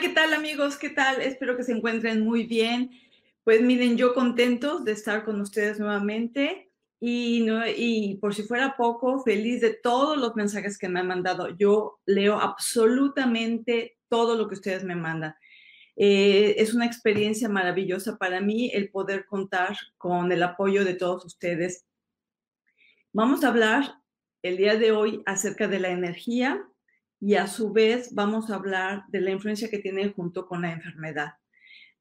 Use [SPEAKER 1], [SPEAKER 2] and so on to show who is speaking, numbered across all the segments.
[SPEAKER 1] ¿qué tal amigos? ¿Qué tal? Espero que se encuentren muy bien. Pues miren, yo contentos de estar con ustedes nuevamente y, no, y por si fuera poco, feliz de todos los mensajes que me han mandado. Yo leo absolutamente todo lo que ustedes me mandan. Eh, es una experiencia maravillosa para mí el poder contar con el apoyo de todos ustedes. Vamos a hablar el día de hoy acerca de la energía y a su vez vamos a hablar de la influencia que tiene junto con la enfermedad.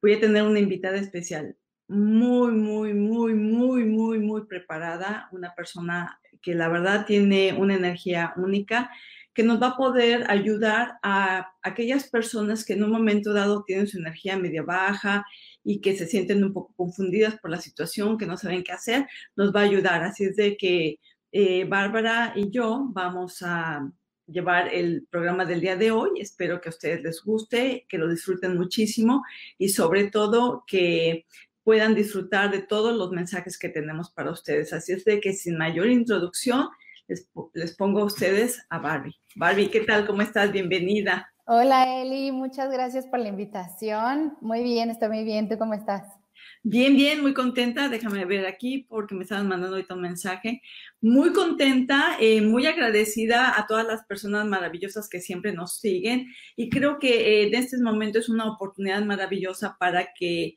[SPEAKER 1] Voy a tener una invitada especial, muy, muy, muy, muy, muy, muy preparada, una persona que la verdad tiene una energía única que nos va a poder ayudar a aquellas personas que en un momento dado tienen su energía media baja y que se sienten un poco confundidas por la situación, que no saben qué hacer, nos va a ayudar. Así es de que eh, Bárbara y yo vamos a llevar el programa del día de hoy. Espero que a ustedes les guste, que lo disfruten muchísimo y sobre todo que puedan disfrutar de todos los mensajes que tenemos para ustedes. Así es de que sin mayor introducción, les, pongo a ustedes a Barbie. Barbie, ¿qué tal? ¿Cómo estás? Bienvenida.
[SPEAKER 2] Hola Eli, muchas gracias por la invitación. Muy bien, estoy muy bien. ¿Tú cómo estás?
[SPEAKER 1] Bien, bien, muy contenta. Déjame ver aquí porque me estaban mandando ahorita un mensaje. Muy contenta, eh, muy agradecida a todas las personas maravillosas que siempre nos siguen y creo que eh, en este momento es una oportunidad maravillosa para que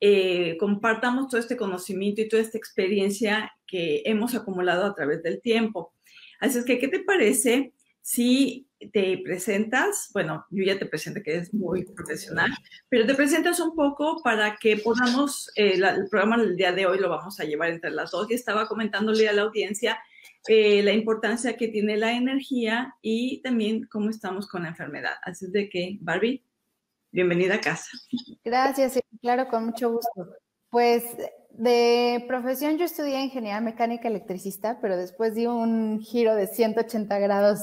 [SPEAKER 1] eh, compartamos todo este conocimiento y toda esta experiencia que hemos acumulado a través del tiempo. Así es que, ¿qué te parece si te presentas, bueno, yo ya te presenté que es muy profesional, pero te presentas un poco para que podamos, eh, el programa del día de hoy lo vamos a llevar entre las dos y estaba comentándole a la audiencia eh, la importancia que tiene la energía y también cómo estamos con la enfermedad. Así es de que, Barbie, bienvenida a casa.
[SPEAKER 2] Gracias, claro, con mucho gusto. Pues de profesión yo estudié ingeniería mecánica electricista, pero después di un giro de 180 grados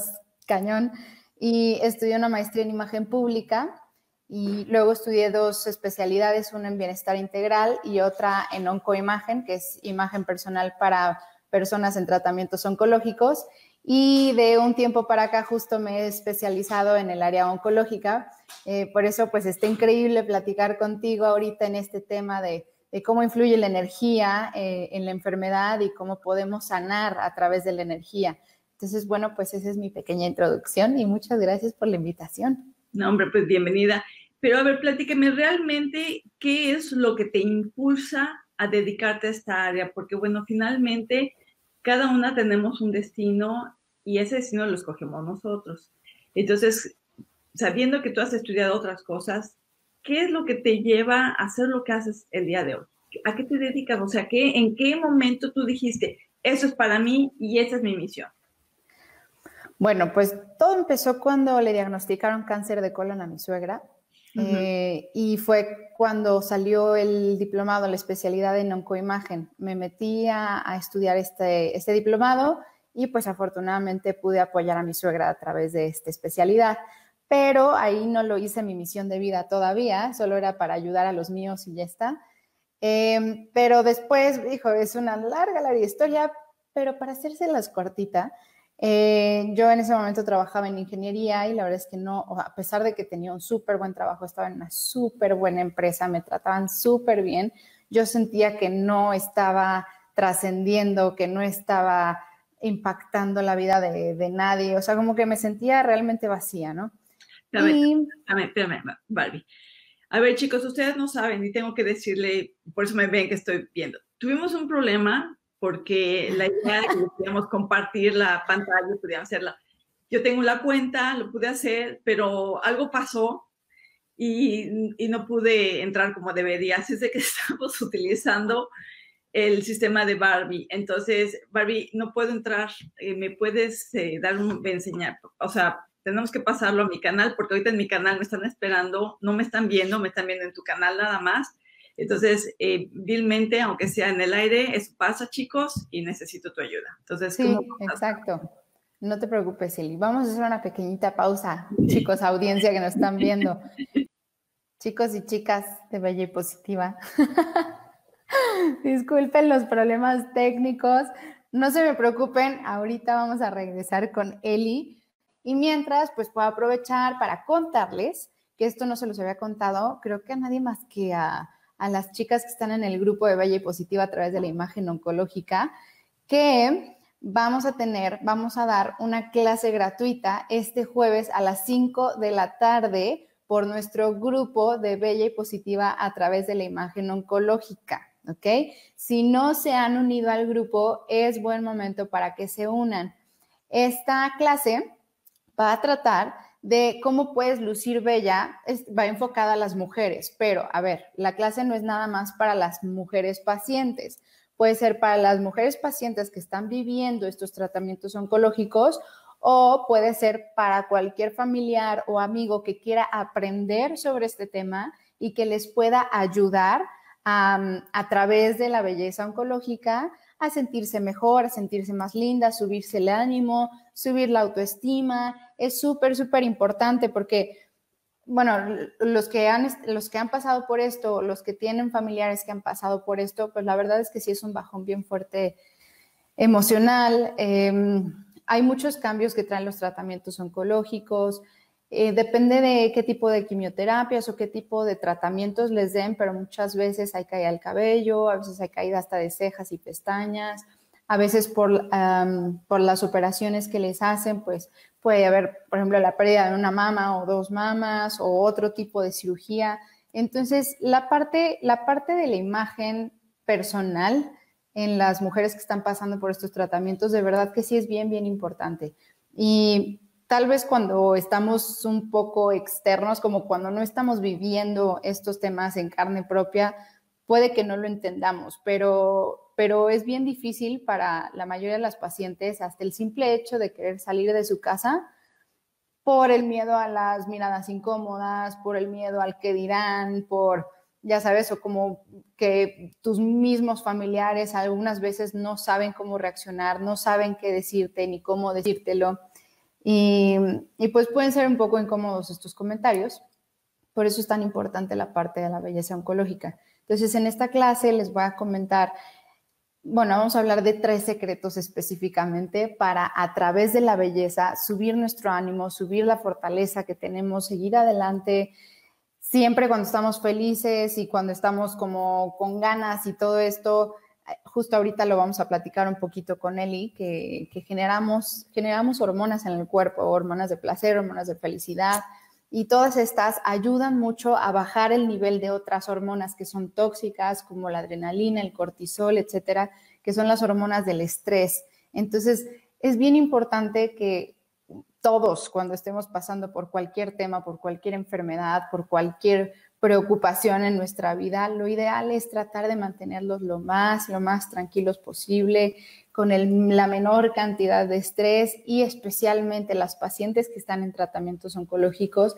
[SPEAKER 2] cañón, y estudié una maestría en imagen pública y luego estudié dos especialidades, una en bienestar integral y otra en oncoimagen, que es imagen personal para personas en tratamientos oncológicos. Y de un tiempo para acá justo me he especializado en el área oncológica. Eh, por eso pues está increíble platicar contigo ahorita en este tema de, cómo influye la energía eh, en la enfermedad y cómo podemos sanar a través de la energía. Entonces, bueno, pues esa es mi pequeña introducción y muchas gracias por la invitación.
[SPEAKER 1] No, hombre, pues bienvenida. Pero a ver, platícame realmente qué es lo que te impulsa a dedicarte a esta área, porque bueno, finalmente cada una tenemos un destino y ese destino lo escogemos nosotros. Entonces, sabiendo que tú has estudiado otras cosas, ¿qué es lo que te lleva a hacer lo que haces el día de hoy? ¿A qué te dedicas? O sea, ¿qué, ¿en qué momento tú dijiste, eso es para mí y esa es mi misión?
[SPEAKER 2] Bueno, pues todo empezó cuando le diagnosticaron cáncer de colon a mi suegra. Eh, y fue cuando salió el diplomado, la especialidad en oncoimagen. Me metí a, estudiar este, este, diplomado y pues afortunadamente pude apoyar a mi suegra a través de esta especialidad. Pero ahí no lo hice mi misión de vida todavía, solo era para ayudar a los míos y ya está. Em, pero después, dijo, es una larga, larga historia, pero para hacerse las cortita, eh, yo en ese momento trabajaba en ingeniería y la verdad es que no, a pesar de que tenía un súper buen trabajo, estaba en una súper buena empresa, me trataban súper bien, yo sentía que no estaba trascendiendo, que no estaba impactando la vida de, nadie, o sea, como que me sentía realmente vacía, ¿no?
[SPEAKER 1] Espérame, Barbie. A ver, chicos, ustedes no saben y tengo que decirle, por eso me ven que estoy viendo. Tuvimos un problema porque la idea de que pudiéramos compartir la pantalla, podíamos hacerla. Yo tengo la cuenta, lo pude hacer, pero algo pasó y, no pude entrar como debería. Así es que estamos utilizando el sistema de Barbie. Entonces, Barbie, no puedo entrar. Eh, ¿Me puedes eh, dar un enseñar? O sea, tenemos que pasarlo a mi canal porque ahorita en mi canal me están esperando, no me están viendo, me están viendo en tu canal nada más entonces, eh, vilmente, aunque sea en el aire, eso pasa, chicos, y necesito tu ayuda. Entonces,
[SPEAKER 2] sí, exacto. No te preocupes, Eli. Vamos a hacer una pequeñita pausa, chicos, audiencia que nos están viendo. chicos y chicas de Bella y Positiva. Disculpen los problemas técnicos. No se me preocupen, ahorita vamos a regresar con Eli. Y mientras, pues puedo aprovechar para contarles que esto no se los había contado, creo que a nadie más que a, a las chicas que están en el grupo de Bella y Positiva a través de la imagen oncológica, que vamos a tener, vamos a dar una clase gratuita este jueves a las 5 de la tarde por nuestro grupo de Bella y Positiva a través de la imagen oncológica. ¿Ok? Si no se han unido al grupo, es buen momento para que se unan. Esta clase va a tratar de cómo puedes lucir bella, va enfocada a las mujeres, pero a ver, la clase no es nada más para las mujeres pacientes, puede ser para las mujeres pacientes que están viviendo estos tratamientos oncológicos o puede ser para cualquier familiar o amigo que quiera aprender sobre este tema y que les pueda ayudar a, a través de la belleza oncológica a sentirse mejor, a sentirse más linda, subirse el ánimo, subir la autoestima. Es súper, súper importante porque, bueno, los que, han, los que han pasado por esto, los que tienen familiares que han pasado por esto, pues la verdad es que sí es un bajón bien fuerte emocional. Em, hay muchos cambios que traen los tratamientos oncológicos. Eh, depende de qué tipo de quimioterapias o qué tipo de tratamientos les den, pero muchas veces hay caída del cabello, a veces hay caída hasta de cejas y pestañas, a veces por, por las operaciones que les hacen, pues puede haber, por ejemplo, la pérdida de una mama o dos mamas o otro tipo de cirugía. Entonces, la parte, la parte de la imagen personal en las mujeres que están pasando por estos tratamientos, de verdad que sí es bien, bien importante. Y tal vez cuando estamos un poco externos, como cuando no estamos viviendo estos temas en carne propia, puede que no lo entendamos, pero, pero es bien difícil para la mayoría de las pacientes hasta el simple hecho de querer salir de su casa por el miedo a las miradas incómodas, por el miedo al que dirán, por, ya sabes, o como que tus mismos familiares algunas veces no saben cómo reaccionar, no saben qué decirte ni cómo decírtelo. Y, pues pueden ser un poco incómodos estos comentarios. Por eso es tan importante la parte de la belleza oncológica. Entonces, en esta clase les voy a comentar, bueno, vamos a hablar de tres secretos específicamente para a través de la belleza subir nuestro ánimo, subir la fortaleza que tenemos, seguir adelante, siempre cuando estamos felices y cuando estamos como con ganas y todo esto, justo ahorita lo vamos a platicar un poquito con Eli, que, generamos, generamos hormonas en el cuerpo, hormonas de placer, hormonas de felicidad, y todas estas ayudan mucho a bajar el nivel de otras hormonas que son tóxicas, como la adrenalina, el cortisol, etcétera, que son las hormonas del estrés. Entonces, es bien importante que todos, cuando estemos pasando por cualquier tema, por cualquier enfermedad, por cualquier preocupación en nuestra vida, lo ideal es tratar de mantenerlos lo más, lo más tranquilos posible, con la menor cantidad de estrés y especialmente las pacientes que están en tratamientos oncológicos.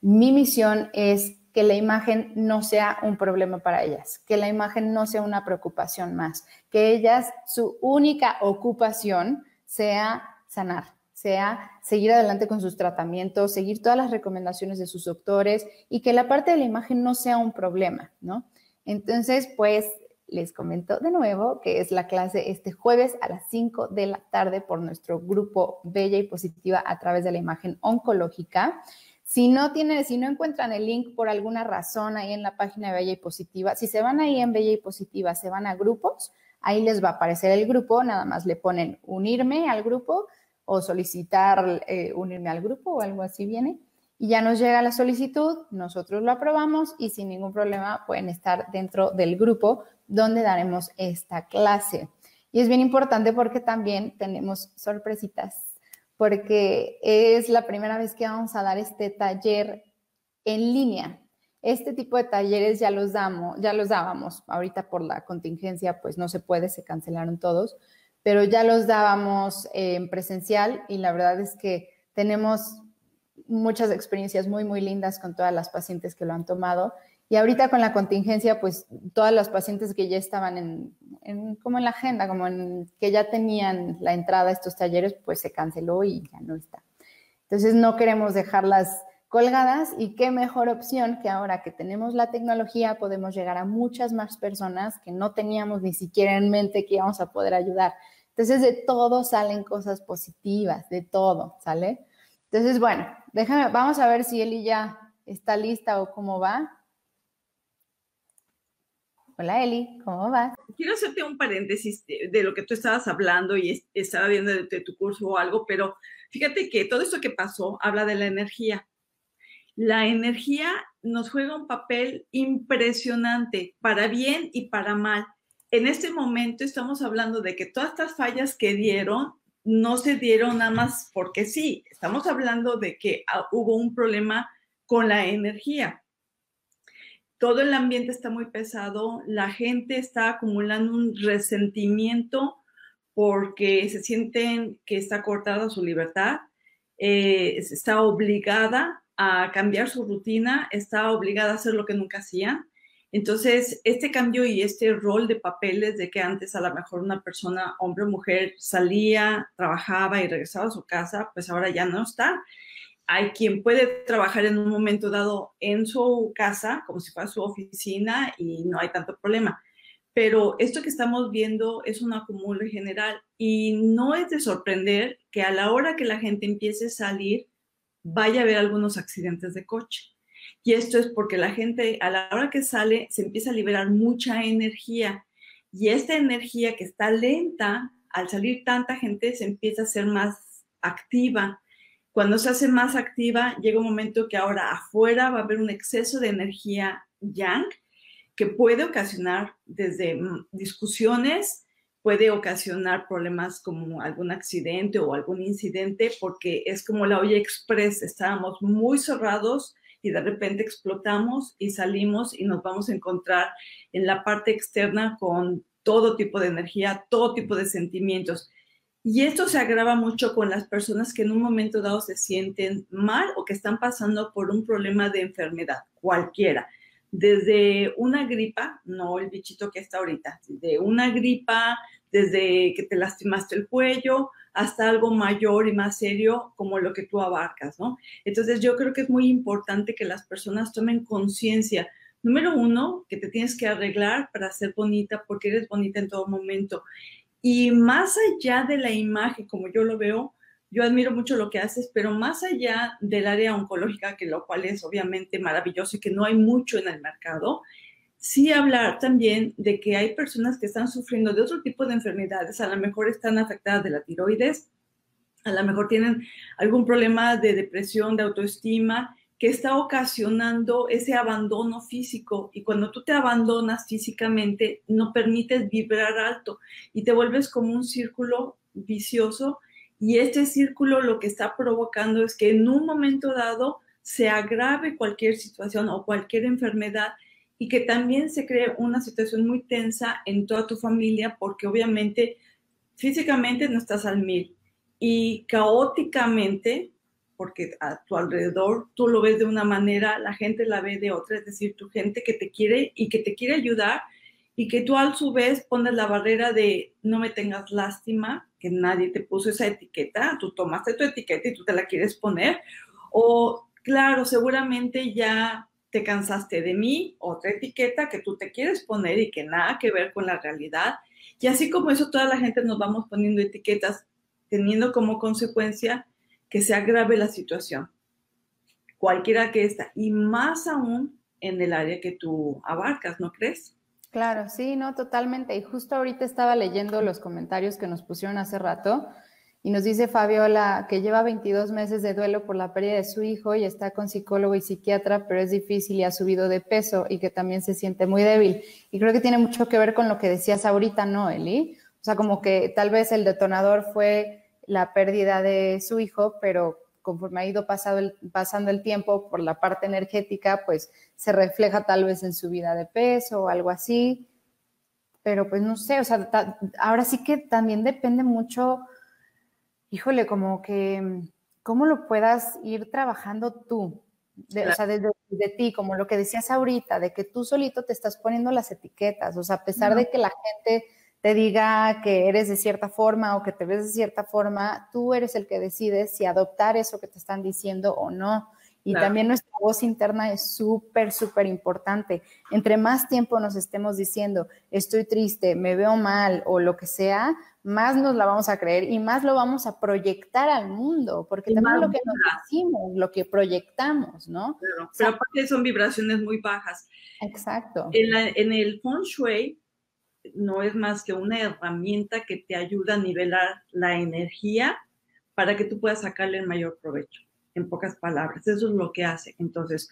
[SPEAKER 2] Mi misión es que la imagen no sea un problema para ellas, que la imagen no sea una preocupación más, que ellas, su única ocupación sea sanar, sea seguir adelante con sus tratamientos, seguir todas las recomendaciones de sus doctores y que la parte de la imagen no sea un problema, ¿no? Entonces, pues les comento de nuevo que es la clase este jueves a las 5 de la tarde por nuestro grupo Bella y Positiva a través de la imagen oncológica. Si no tienen, si no encuentran el link por alguna razón ahí en la página de Bella y Positiva, si se van ahí en Bella y Positiva, se van a grupos, ahí les va a aparecer el grupo, nada más le ponen unirme al grupo o solicitar eh, unirme al grupo o algo así viene. Y ya nos llega la solicitud, nosotros lo aprobamos y sin ningún problema pueden estar dentro del grupo donde daremos esta clase. Y es bien importante porque también tenemos sorpresitas, porque es la primera vez que vamos a dar este taller en línea. Este tipo de talleres ya los damos, ya los dábamos. Ahorita por la contingencia, pues no se puede, se cancelaron todos, pero ya los dábamos en presencial y la verdad es que tenemos muchas experiencias muy, muy lindas con todas las pacientes que lo han tomado. Y ahorita con la contingencia, pues todas las pacientes que ya estaban en, como en la agenda, como en que ya tenían la entrada a estos talleres, pues se canceló y ya no está. Entonces no queremos dejarlas colgadas y qué mejor opción que ahora que tenemos la tecnología podemos llegar a muchas más personas que no teníamos ni siquiera en mente que íbamos a poder ayudar. Entonces de todo salen cosas positivas, de todo, ¿sale? Entonces, bueno, déjame, vamos a ver si Eli ya ¿Está lista o cómo va? Hola Eli, ¿cómo vas?
[SPEAKER 1] Quiero hacerte un paréntesis de, lo que tú estabas hablando y estaba viendo de, tu curso o algo, pero fíjate que todo esto que pasó habla de la energía. La energía nos juega un papel impresionante, para bien y para mal. En este momento estamos hablando de que todas estas fallas que dieron no se dieron nada más porque sí, estamos hablando de que ah, hubo un problema con la energía todo el ambiente está muy pesado, la gente está acumulando un resentimiento porque se sienten que está cortada su libertad, eh, está obligada a cambiar su rutina, está obligada a hacer lo que nunca hacía. Entonces, este cambio y este rol de papeles de que antes a lo mejor una persona, hombre o mujer, salía, trabajaba y regresaba a su casa, pues ahora ya no está hay quien puede trabajar en un momento dado en su casa, como si fuera su oficina, y no hay tanto problema. Pero esto que estamos viendo es un acumulo general y no es de sorprender que a la hora que la gente empiece a salir, vaya a haber algunos accidentes de coche. Y esto es porque la gente a la hora que sale se empieza a liberar mucha energía y esta energía que está lenta, al salir tanta gente se empieza a ser más activa cuando se hace más activa, llega un momento que ahora afuera va a haber un exceso de energía yang que puede ocasionar desde mm, discusiones, puede ocasionar problemas como algún accidente o algún incidente, porque es como la olla express, estábamos muy cerrados y de repente explotamos y salimos y nos vamos a encontrar en la parte externa con todo tipo de energía, todo tipo de sentimientos. Y esto se agrava mucho con las personas que en un momento dado se sienten mal o que están pasando por un problema de enfermedad, cualquiera. Desde una gripa, no el bichito que está ahorita, de una gripa, desde que te lastimaste el cuello, hasta algo mayor y más serio como lo que tú abarcas, ¿no? Entonces yo creo que es muy importante que las personas tomen conciencia. Número uno, que te tienes que arreglar para ser bonita porque eres bonita en todo momento. Y más allá de la imagen, como yo lo veo, yo admiro mucho lo que haces, pero más allá del área oncológica, que lo cual es obviamente maravilloso y que no hay mucho en el mercado, sí hablar también de que hay personas que están sufriendo de otro tipo de enfermedades, a lo mejor están afectadas de la tiroides, a lo mejor tienen algún problema de depresión, de autoestima, que está ocasionando ese abandono físico. Y cuando tú te abandonas físicamente, no permites vibrar alto y te vuelves como un círculo vicioso. Y este círculo lo que está provocando es que en un momento dado se agrave cualquier situación o cualquier enfermedad y que también se cree una situación muy tensa en toda tu familia porque obviamente físicamente no estás al mil. Y caóticamente porque a tu alrededor tú lo ves de una manera, la gente la ve de otra, es decir, tu gente que te quiere y que te quiere ayudar y que tú a su vez pones la barrera de no me tengas lástima, que nadie te puso esa etiqueta, tú tomaste tu etiqueta y tú te la quieres poner, o claro, seguramente ya te cansaste de mí, otra etiqueta que tú te quieres poner y que nada que ver con la realidad. Y así como eso, toda la gente nos vamos poniendo etiquetas, teniendo como consecuencia que se agrave la situación, cualquiera que está, y más aún en el área que tú abarcas, ¿no crees?
[SPEAKER 2] Claro, sí, no, totalmente. Y justo ahorita estaba leyendo los comentarios que nos pusieron hace rato y nos dice Fabiola que lleva 22 meses de duelo por la pérdida de su hijo y está con psicólogo y psiquiatra, pero es difícil y ha subido de peso y que también se siente muy débil. Y creo que tiene mucho que ver con lo que decías ahorita, ¿no, Eli? O sea, como que tal vez el detonador fue la pérdida de su hijo, pero conforme ha ido pasando el tiempo por la parte energética, pues se refleja tal vez en su vida de peso o algo así. Pero pues no sé, o sea, ahora sí que también depende mucho, híjole, como que cómo lo puedas ir trabajando tú, o sea, desde de, ti, como lo que decías ahorita, de que tú solito te estás poniendo las etiquetas, o sea, a pesar de que la gente te diga que eres de cierta forma o que te ves de cierta forma, tú eres el que decides si adoptar eso que te están diciendo o no. Y también nuestra voz interna es súper, súper importante. Entre más tiempo nos estemos diciendo, estoy triste, me veo mal o lo que sea, más nos la vamos a creer y más lo vamos a proyectar al mundo, porque también lo que nos decimos, lo que proyectamos, ¿no?
[SPEAKER 1] pero aparte son vibraciones muy bajas.
[SPEAKER 2] Exacto.
[SPEAKER 1] En, en el feng shui no es más que una herramienta que te ayuda a nivelar la energía para que tú puedas sacarle el mayor provecho, en pocas palabras. Eso es lo que hace. Entonces,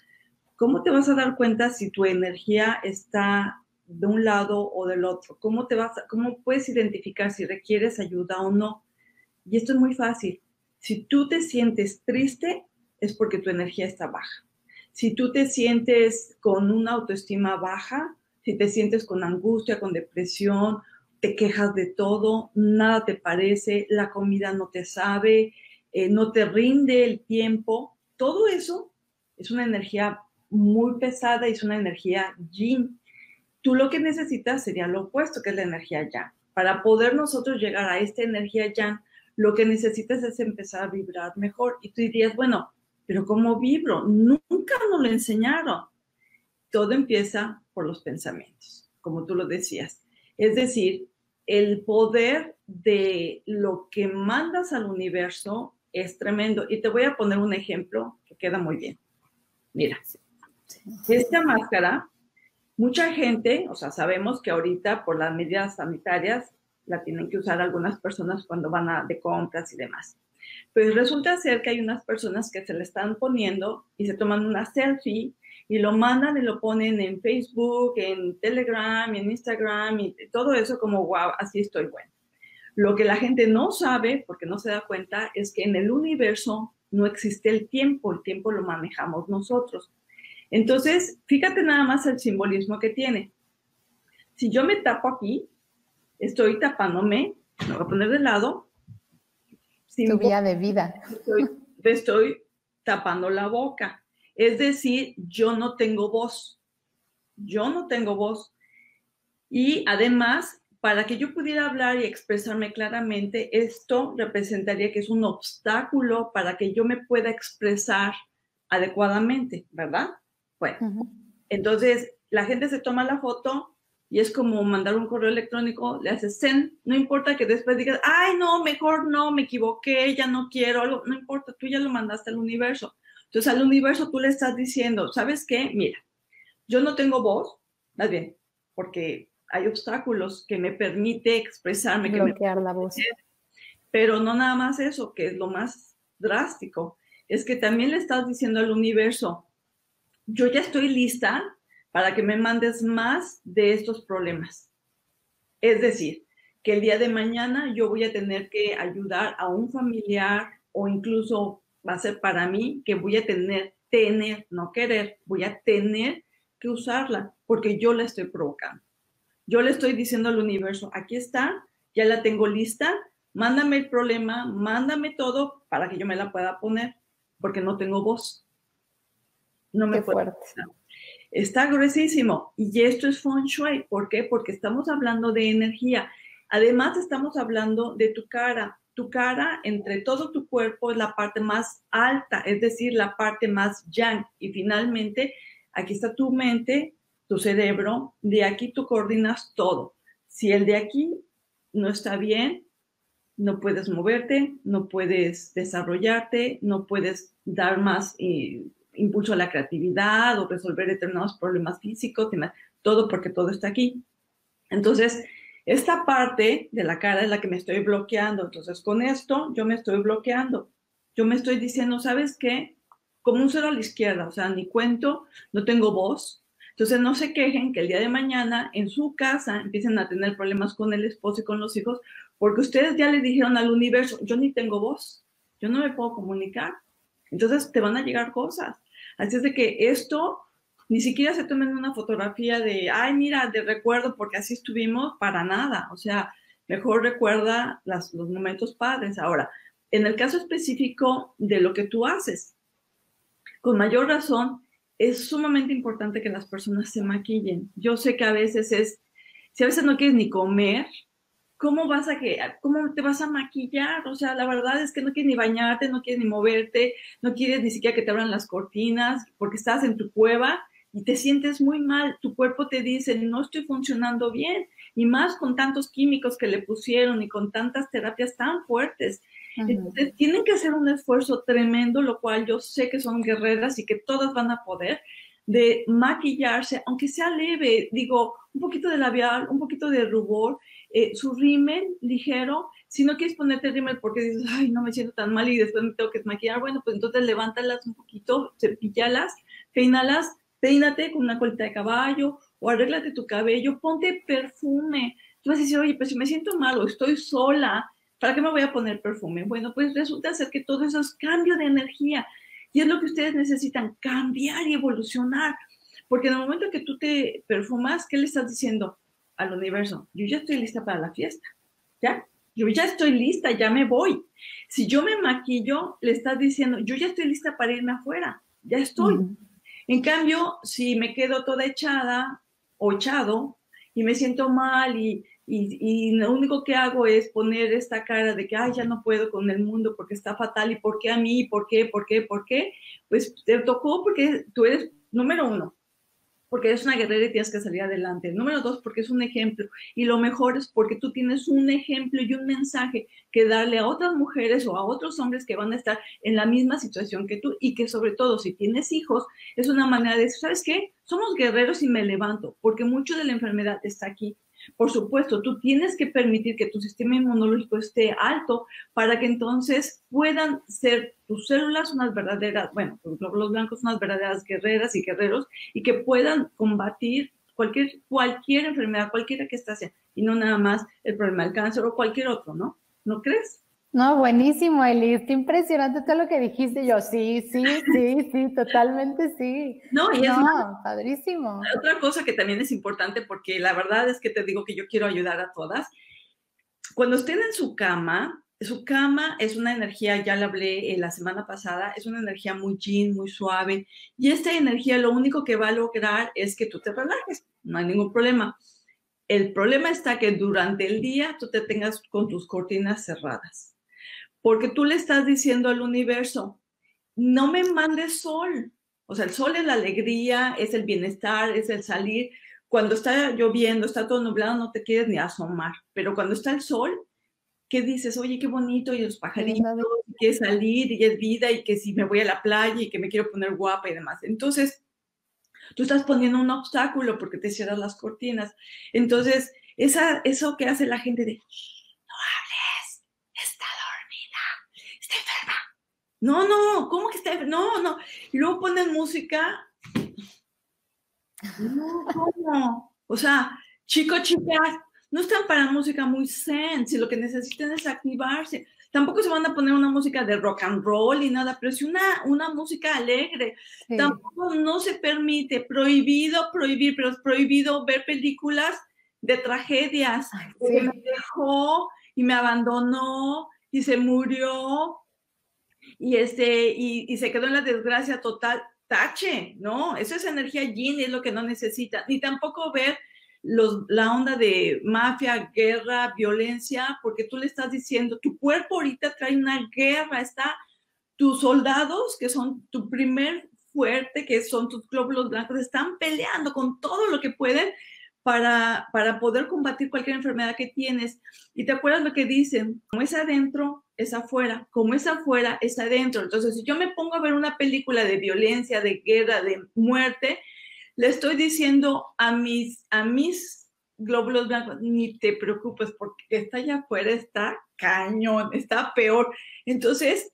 [SPEAKER 1] ¿cómo te vas a dar cuenta si tu energía está de un lado o del otro? ¿Cómo, te vas ¿Cómo puedes identificar si requieres ayuda o no? Y esto es muy fácil. Si tú te sientes triste, es porque tu energía está baja. Si tú te sientes con una autoestima baja, si te sientes con angustia, con depresión, te quejas de todo, nada te parece, la comida no te sabe, eh, no te rinde el tiempo, todo eso es una energía muy pesada y es una energía yin. Tú lo que necesitas sería lo opuesto, que es la energía yang. Para poder nosotros llegar a esta energía yang, lo que necesitas es empezar a vibrar mejor. Y tú dirías, bueno, pero ¿cómo vibro? Nunca nos lo enseñaron. Todo empieza por los pensamientos, como tú lo decías. Es decir, el poder de lo que mandas al universo es tremendo. Y te voy a poner un ejemplo que queda muy bien. Mira, esta máscara, mucha gente, o sea, sabemos que ahorita por las medidas sanitarias la tienen que usar algunas personas cuando van a, de compras y demás. Pues resulta ser que hay unas personas que se le están poniendo y se toman una selfie y lo mandan y lo ponen en Facebook, en Telegram, en Instagram y todo eso como, wow, así estoy bueno. Lo que la gente no sabe, porque no se da cuenta, es que en el universo no existe el tiempo, el tiempo lo manejamos nosotros. Entonces, fíjate nada más el simbolismo que tiene. Si yo me tapo aquí, estoy tapándome, me voy a poner de lado.
[SPEAKER 2] Tu vía de vida.
[SPEAKER 1] Estoy, estoy tapando la boca. Es decir, yo no tengo voz. Yo no tengo voz. Y además, para que yo pudiera hablar y expresarme claramente, esto representaría que es un obstáculo para que yo me pueda expresar adecuadamente, ¿verdad? Bueno, entonces la gente se toma la foto y es como mandar un correo electrónico, le haces send, no importa que después digas, ay, no, mejor no, me equivoqué, ya no quiero, no importa, tú ya lo mandaste al universo. Entonces al universo tú le estás diciendo, ¿sabes qué? Mira, yo no tengo voz, más bien, porque hay obstáculos que me permite expresarme.
[SPEAKER 2] Bloquear
[SPEAKER 1] que
[SPEAKER 2] me... la voz.
[SPEAKER 1] Pero no nada más eso, que es lo más drástico, es que también le estás diciendo al universo, yo ya estoy lista para que me mandes más de estos problemas. Es decir, que el día de mañana yo voy a tener que ayudar a un familiar o incluso va a ser para mí que voy a tener, tener, no querer, voy a tener que usarla porque yo la estoy provocando. Yo le estoy diciendo al universo, aquí está, ya la tengo lista, mándame el problema, mándame todo para que yo me la pueda poner, porque no tengo voz. No me puedo. Está gruesísimo. Y esto es feng shui. ¿Por qué? Porque estamos hablando de energía. Además, estamos hablando de tu cara tu cara entre todo tu cuerpo es la parte más alta, es decir, la parte más yang. Y finalmente, aquí está tu mente, tu cerebro, de aquí tú coordinas todo. Si el de aquí no está bien, no puedes moverte, no puedes desarrollarte, no puedes dar más eh, impulso a la creatividad o resolver determinados problemas físicos, todo porque todo está aquí. Entonces, esta parte de la cara es la que me estoy bloqueando. Entonces, con esto yo me estoy bloqueando. Yo me estoy diciendo, ¿sabes qué? Como un cero a la izquierda, o sea, ni cuento, no tengo voz. Entonces, no se quejen que el día de mañana en su casa empiecen a tener problemas con el esposo y con los hijos, porque ustedes ya le dijeron al universo, yo ni tengo voz, yo no me puedo comunicar. Entonces, te van a llegar cosas. Así es de que esto ni siquiera se tomen una fotografía de, ay, mira, de recuerdo porque así estuvimos, para nada. O sea, mejor recuerda los momentos padres. Ahora, en el caso específico de lo que tú haces, con mayor razón, es sumamente importante que las personas se maquillen. Yo sé que a veces es, si a veces no quieres ni comer, ¿cómo vas a que, cómo te vas a maquillar? O sea, la verdad es que no quieres ni bañarte, no quieres ni moverte, no quieres ni siquiera que te abran las cortinas porque estás en tu cueva y te sientes muy mal. Tu cuerpo te dice, no estoy funcionando bien. Y más con tantos químicos que le pusieron y con tantas terapias tan fuertes. Entonces, tienen que hacer un esfuerzo tremendo, lo cual yo sé que son guerreras y que todas van a poder, de maquillarse, aunque sea leve, digo, un poquito de labial, un poquito de rubor, eh, su rímel ligero. Si no quieres ponerte rímel porque dices, ay, no me siento tan mal y después me tengo que maquillar, bueno, pues entonces levántalas un poquito, cepíllalas, peínalas, peínate con una colita de caballo o arréglate tu cabello, ponte perfume. Tú vas a decir, oye, pues si me siento mal o estoy sola, ¿para qué me voy a poner perfume? Bueno, pues resulta ser que todo eso es cambio de energía y es lo que ustedes necesitan, cambiar y evolucionar. Porque en el momento que tú te perfumas, ¿qué le estás diciendo al universo? Yo ya estoy lista para la fiesta, ¿ya? Yo ya estoy lista, ya me voy. Si yo me maquillo, le estás diciendo, yo ya estoy lista para irme afuera, ya estoy. En cambio, si me quedo toda echada o echado y me siento mal y, y, lo único que hago es poner esta cara de que, ay, ya no puedo con el mundo porque está fatal y por qué a mí, por qué, por qué, por qué, pues te tocó porque tú eres número uno, porque eres una guerrera y tienes que salir adelante. Número dos, porque es un ejemplo. Y lo mejor es porque tú tienes un ejemplo y un mensaje que darle a otras mujeres o a otros hombres que van a estar en la misma situación que tú y que sobre todo si tienes hijos, es una manera de decir, ¿sabes qué? Somos guerreros y me levanto, porque mucho de la enfermedad está aquí. Por supuesto, tú tienes que permitir que tu sistema inmunológico esté alto para que entonces puedan ser tus células unas verdaderas, bueno, glóbulos blancos unas verdaderas guerreras y guerreros y que puedan combatir cualquier, cualquier enfermedad, cualquiera que esté y no nada más el problema del cáncer o cualquier otro, ¿no? ¿No crees?
[SPEAKER 2] No, buenísimo, Eli. Está impresionante todo lo que dijiste. Yo, sí, sí, sí, sí, totalmente sí.
[SPEAKER 1] No, y es
[SPEAKER 2] padrísimo.
[SPEAKER 1] Otra cosa que también es importante, porque la verdad es que te digo que yo quiero ayudar a todas. Cuando estén en su cama, su cama es una energía, ya la hablé la semana pasada, es una energía muy yin, muy suave. Y esta energía lo único que va a lograr es que tú te relajes. No hay ningún problema. El problema está que durante el día tú te tengas con tus cortinas cerradas porque tú le estás diciendo al universo, no me mandes sol. O sea, el sol es la alegría, es el bienestar, es el salir. Cuando está lloviendo, está todo nublado, no te quieres ni asomar. Pero cuando está el sol, ¿qué dices? Oye, qué bonito, y los pajaritos, y que salir, y es vida, y que si me voy a la playa, y que me quiero poner guapa y demás. Entonces, tú estás poniendo un obstáculo porque te cierras las cortinas. Entonces, esa, eso que hace la gente de, No, no, ¿cómo que está? No, no. Y luego ponen música. No, ¿cómo? O sea, chicos, chicas, no están para música muy zen, si lo que necesitan es activarse. Tampoco se van a poner una música de rock and roll y nada, pero si una, una música alegre. Tampoco no se permite, prohibido prohibir, pero es prohibido ver películas de tragedias. Que me dejó y me abandonó y se murió y, este, y, se quedó en la desgracia total, tache, ¿no? Eso es energía yin es lo que no necesita. Ni tampoco ver los, la onda de mafia, guerra, violencia, porque tú le estás diciendo, tu cuerpo ahorita trae una guerra, está tus soldados, que son tu primer fuerte, que son tus glóbulos blancos, están peleando con todo lo que pueden para, para poder combatir cualquier enfermedad que tienes. Y te acuerdas lo que dicen, como es adentro, es afuera, como es afuera, es adentro. Entonces, si yo me pongo a ver una película de violencia, de guerra, de muerte, le estoy diciendo a mis, a mis glóbulos blancos, ni te preocupes, porque está allá afuera, está cañón, está peor. Entonces,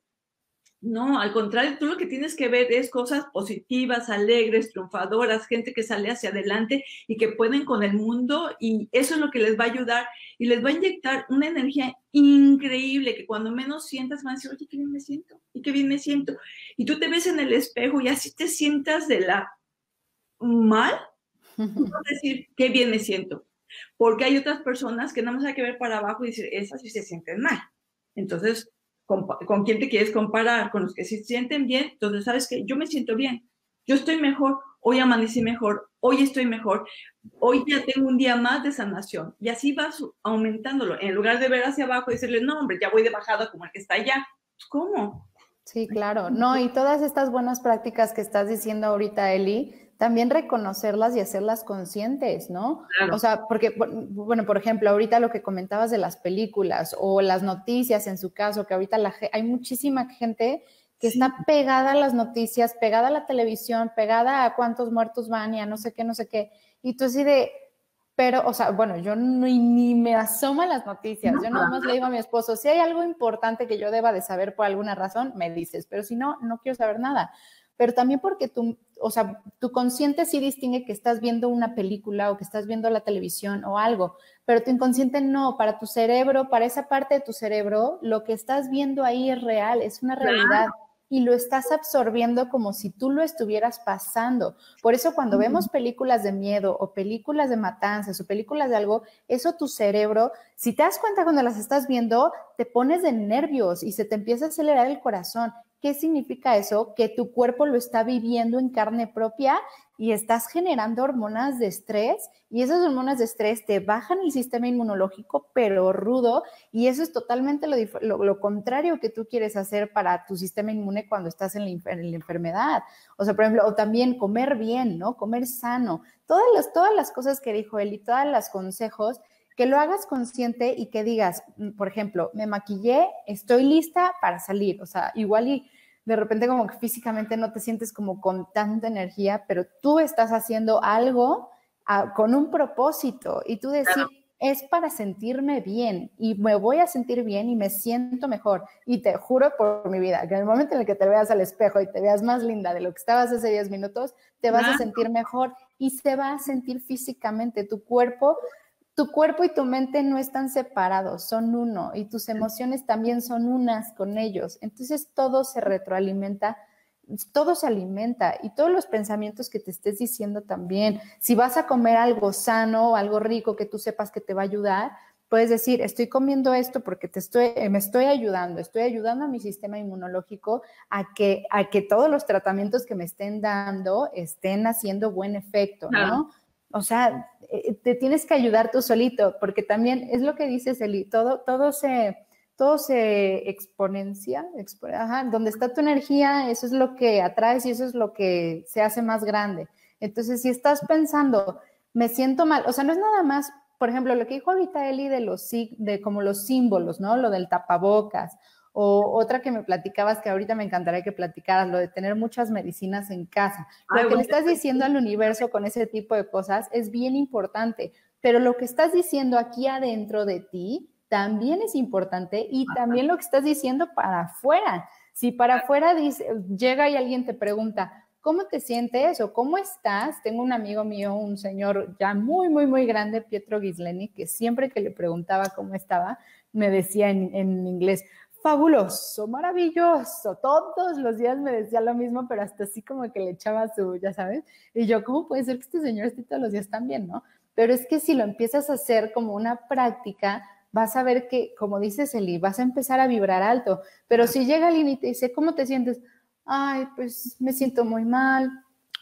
[SPEAKER 1] no, al contrario, tú lo que tienes que ver es cosas positivas, alegres, triunfadoras, gente que sale hacia adelante y que pueden con el mundo y eso es lo que les va a ayudar y les va a inyectar una energía increíble que cuando menos sientas van a decir, oye, qué bien me siento y qué bien me siento. Y tú te ves en el espejo y así te sientas de la mal, vas a decir, qué bien me siento. Porque hay otras personas que nada más hay que ver para abajo y decir, esas sí se sienten mal. Entonces, con, quién te quieres comparar, con los que se sienten bien, entonces sabes que yo me siento bien, yo estoy mejor hoy amanecí mejor, hoy estoy mejor, hoy ya tengo un día más de sanación. Y así vas aumentándolo. En lugar de ver hacia abajo y decirle, no, hombre, ya voy de bajada como el que está allá. ¿Cómo?
[SPEAKER 2] Sí, claro. No, y todas estas buenas prácticas que estás diciendo ahorita, Eli, también reconocerlas y hacerlas conscientes, ¿no? O sea, porque, bueno, por ejemplo, ahorita lo que comentabas de las películas o las noticias en su caso, que ahorita la, hay muchísima gente que está pegada a las noticias, pegada a la televisión, pegada a cuántos muertos van y a no sé qué, no sé qué. Y tú así de, pero, o sea, bueno, yo ni, ni me asomo a las noticias. Yo nada más le digo a mi esposo, si hay algo importante que yo deba de saber por alguna razón, me dices, pero si no, no quiero saber nada. Pero también porque tú, o sea, tu consciente sí distingue que estás viendo una película o que estás viendo la televisión o algo, pero tu inconsciente no, para tu cerebro, para esa parte de tu cerebro, lo que estás viendo ahí es real, es una realidad y lo estás absorbiendo como si tú lo estuvieras pasando. Por eso cuando vemos películas de miedo o películas de matanzas o películas de algo, eso tu cerebro, si te das cuenta cuando las estás viendo, te pones de nervios y se te empieza a acelerar el corazón. ¿Qué significa eso? Que tu cuerpo lo está viviendo en carne propia y estás generando hormonas de estrés y esas hormonas de estrés te bajan el sistema inmunológico, pero rudo, y eso es totalmente lo, contrario que tú quieres hacer para tu sistema inmune cuando estás en la, en la, enfermedad. O sea, por ejemplo, o también comer bien, ¿no? Comer sano. Todas las, todas las cosas que dijo él y todos los consejos que lo hagas consciente y que digas, mm, por ejemplo, me maquillé, estoy lista para salir, o sea, igual y de repente como que físicamente no te sientes como con tanta energía, pero tú estás haciendo algo ah, con un propósito y tú decir, es para sentirme bien y me voy a sentir bien y me siento mejor. Y te juro por mi vida que en el momento en el que te veas al espejo y te veas más linda de lo que estabas hace 10 minutos, te vas a sentir mejor y se va a sentir físicamente. Tu cuerpo tu cuerpo y tu mente no están separados, son uno y tus emociones también son unas con ellos. Entonces todo se retroalimenta, todo se alimenta y todos los pensamientos que te estés diciendo también. Si vas a comer algo sano, algo rico que tú sepas que te va a ayudar, puedes decir, estoy comiendo esto porque te estoy, eh, me estoy ayudando, estoy ayudando a mi sistema inmunológico a que, a que todos los tratamientos que me estén dando estén haciendo buen efecto, ¿no? O sea, eh, te tienes que ayudar tú solito, porque también es lo que dices, Eli, todo, todo se, todo se exponencia, donde está tu energía, eso es lo que atraes y eso es lo que se hace más grande. Entonces, si estás pensando, me siento mal, o sea, no es nada más, por ejemplo, lo que dijo ahorita Eli de los de como los símbolos, ¿no? Lo del tapabocas o otra que me platicabas, que ahorita me encantaría que platicaras, lo de tener muchas medicinas en casa. Lo que le estás diciendo al universo con ese tipo de cosas es bien importante, pero lo que estás diciendo aquí adentro de ti también es importante y también lo que estás diciendo para afuera. Si para afuera dice, llega y alguien te pregunta, ¿cómo te sientes o cómo estás? Tengo un amigo mío, un señor ya muy, muy, muy grande, Pietro Gisleni, que siempre que le preguntaba cómo estaba, me decía en, en inglés, fabuloso, maravilloso. Todos los días me decía lo mismo, pero hasta así como que le echaba su, ya sabes. Y yo, ¿cómo puede ser que este señor esté todos los días tan bien, no? Pero es que si lo empiezas a hacer como una práctica, vas a ver que, como dices Eli, vas a empezar a vibrar alto. Pero si llega alguien y te dice, ¿cómo te sientes? Ay, pues me siento muy mal.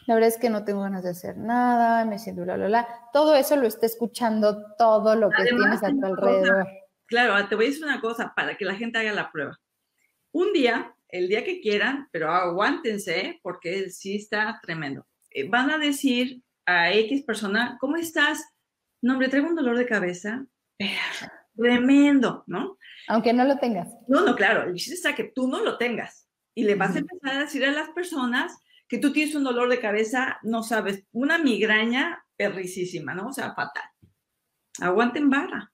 [SPEAKER 2] La verdad es que no tengo ganas de hacer nada, me siento bla, bla, bla. Todo eso lo está escuchando todo lo que tienes a tu alrededor.
[SPEAKER 1] Claro, te voy a decir una cosa para que la gente haga la prueba. Un día, el día que quieran, pero aguántense porque sí está tremendo. Eh, van a decir a X persona, ¿cómo estás? No, hombre, traigo un dolor de cabeza. Tremendo, ¿no?
[SPEAKER 2] Aunque no lo tengas.
[SPEAKER 1] No, no, claro. El chiste está que tú no lo tengas. Y le vas a empezar a decir a las personas que tú tienes un dolor de cabeza, no sabes, una migraña perricísima, ¿no? O sea, fatal. Aguanten vara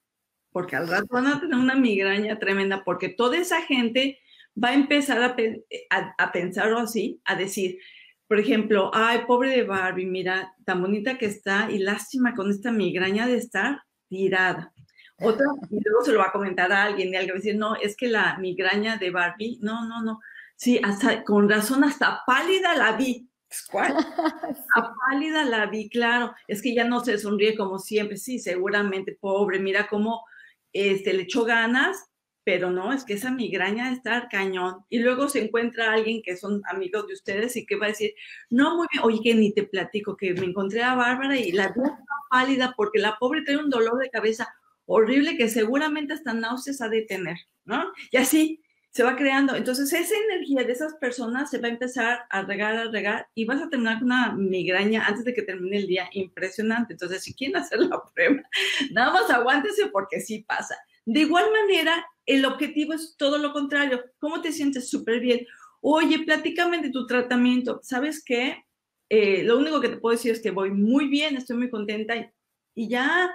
[SPEAKER 1] porque al rato van a tener una migraña tremenda, porque toda esa gente va a empezar a, pensar o así, a decir, por ejemplo, ay, pobre de Barbie, mira, tan bonita que está y lástima con esta migraña de estar tirada. Otra, y luego se lo va a comentar a alguien y alguien va a decir, no, es que la migraña de Barbie, no, no, no, sí, hasta, con razón, hasta pálida la vi. ¿Cuál? A pálida la vi, claro. Es que ya no se sonríe como siempre. Sí, seguramente, pobre. Mira cómo este, le echó ganas, pero no, es que esa migraña está cañón. Y luego se encuentra alguien que son amigos de ustedes y que va a decir, no, muy bien, oye, que ni te platico, que me encontré a Bárbara y la vi pálida porque la pobre tiene un dolor de cabeza horrible que seguramente hasta náuseas ha de tener, ¿no? Y así se va creando. Entonces, esa energía de esas personas se va a empezar a regar, a regar y vas a terminar con una migraña antes de que termine el día impresionante. Entonces, si quieren hacer la prueba, nada más aguántese porque sí pasa. De igual manera, el objetivo es todo lo contrario. ¿Cómo te sientes? Súper bien. Oye, platícame de tu tratamiento. ¿Sabes qué? Eh, lo único que te puedo decir es que voy muy bien, estoy muy contenta y, y ya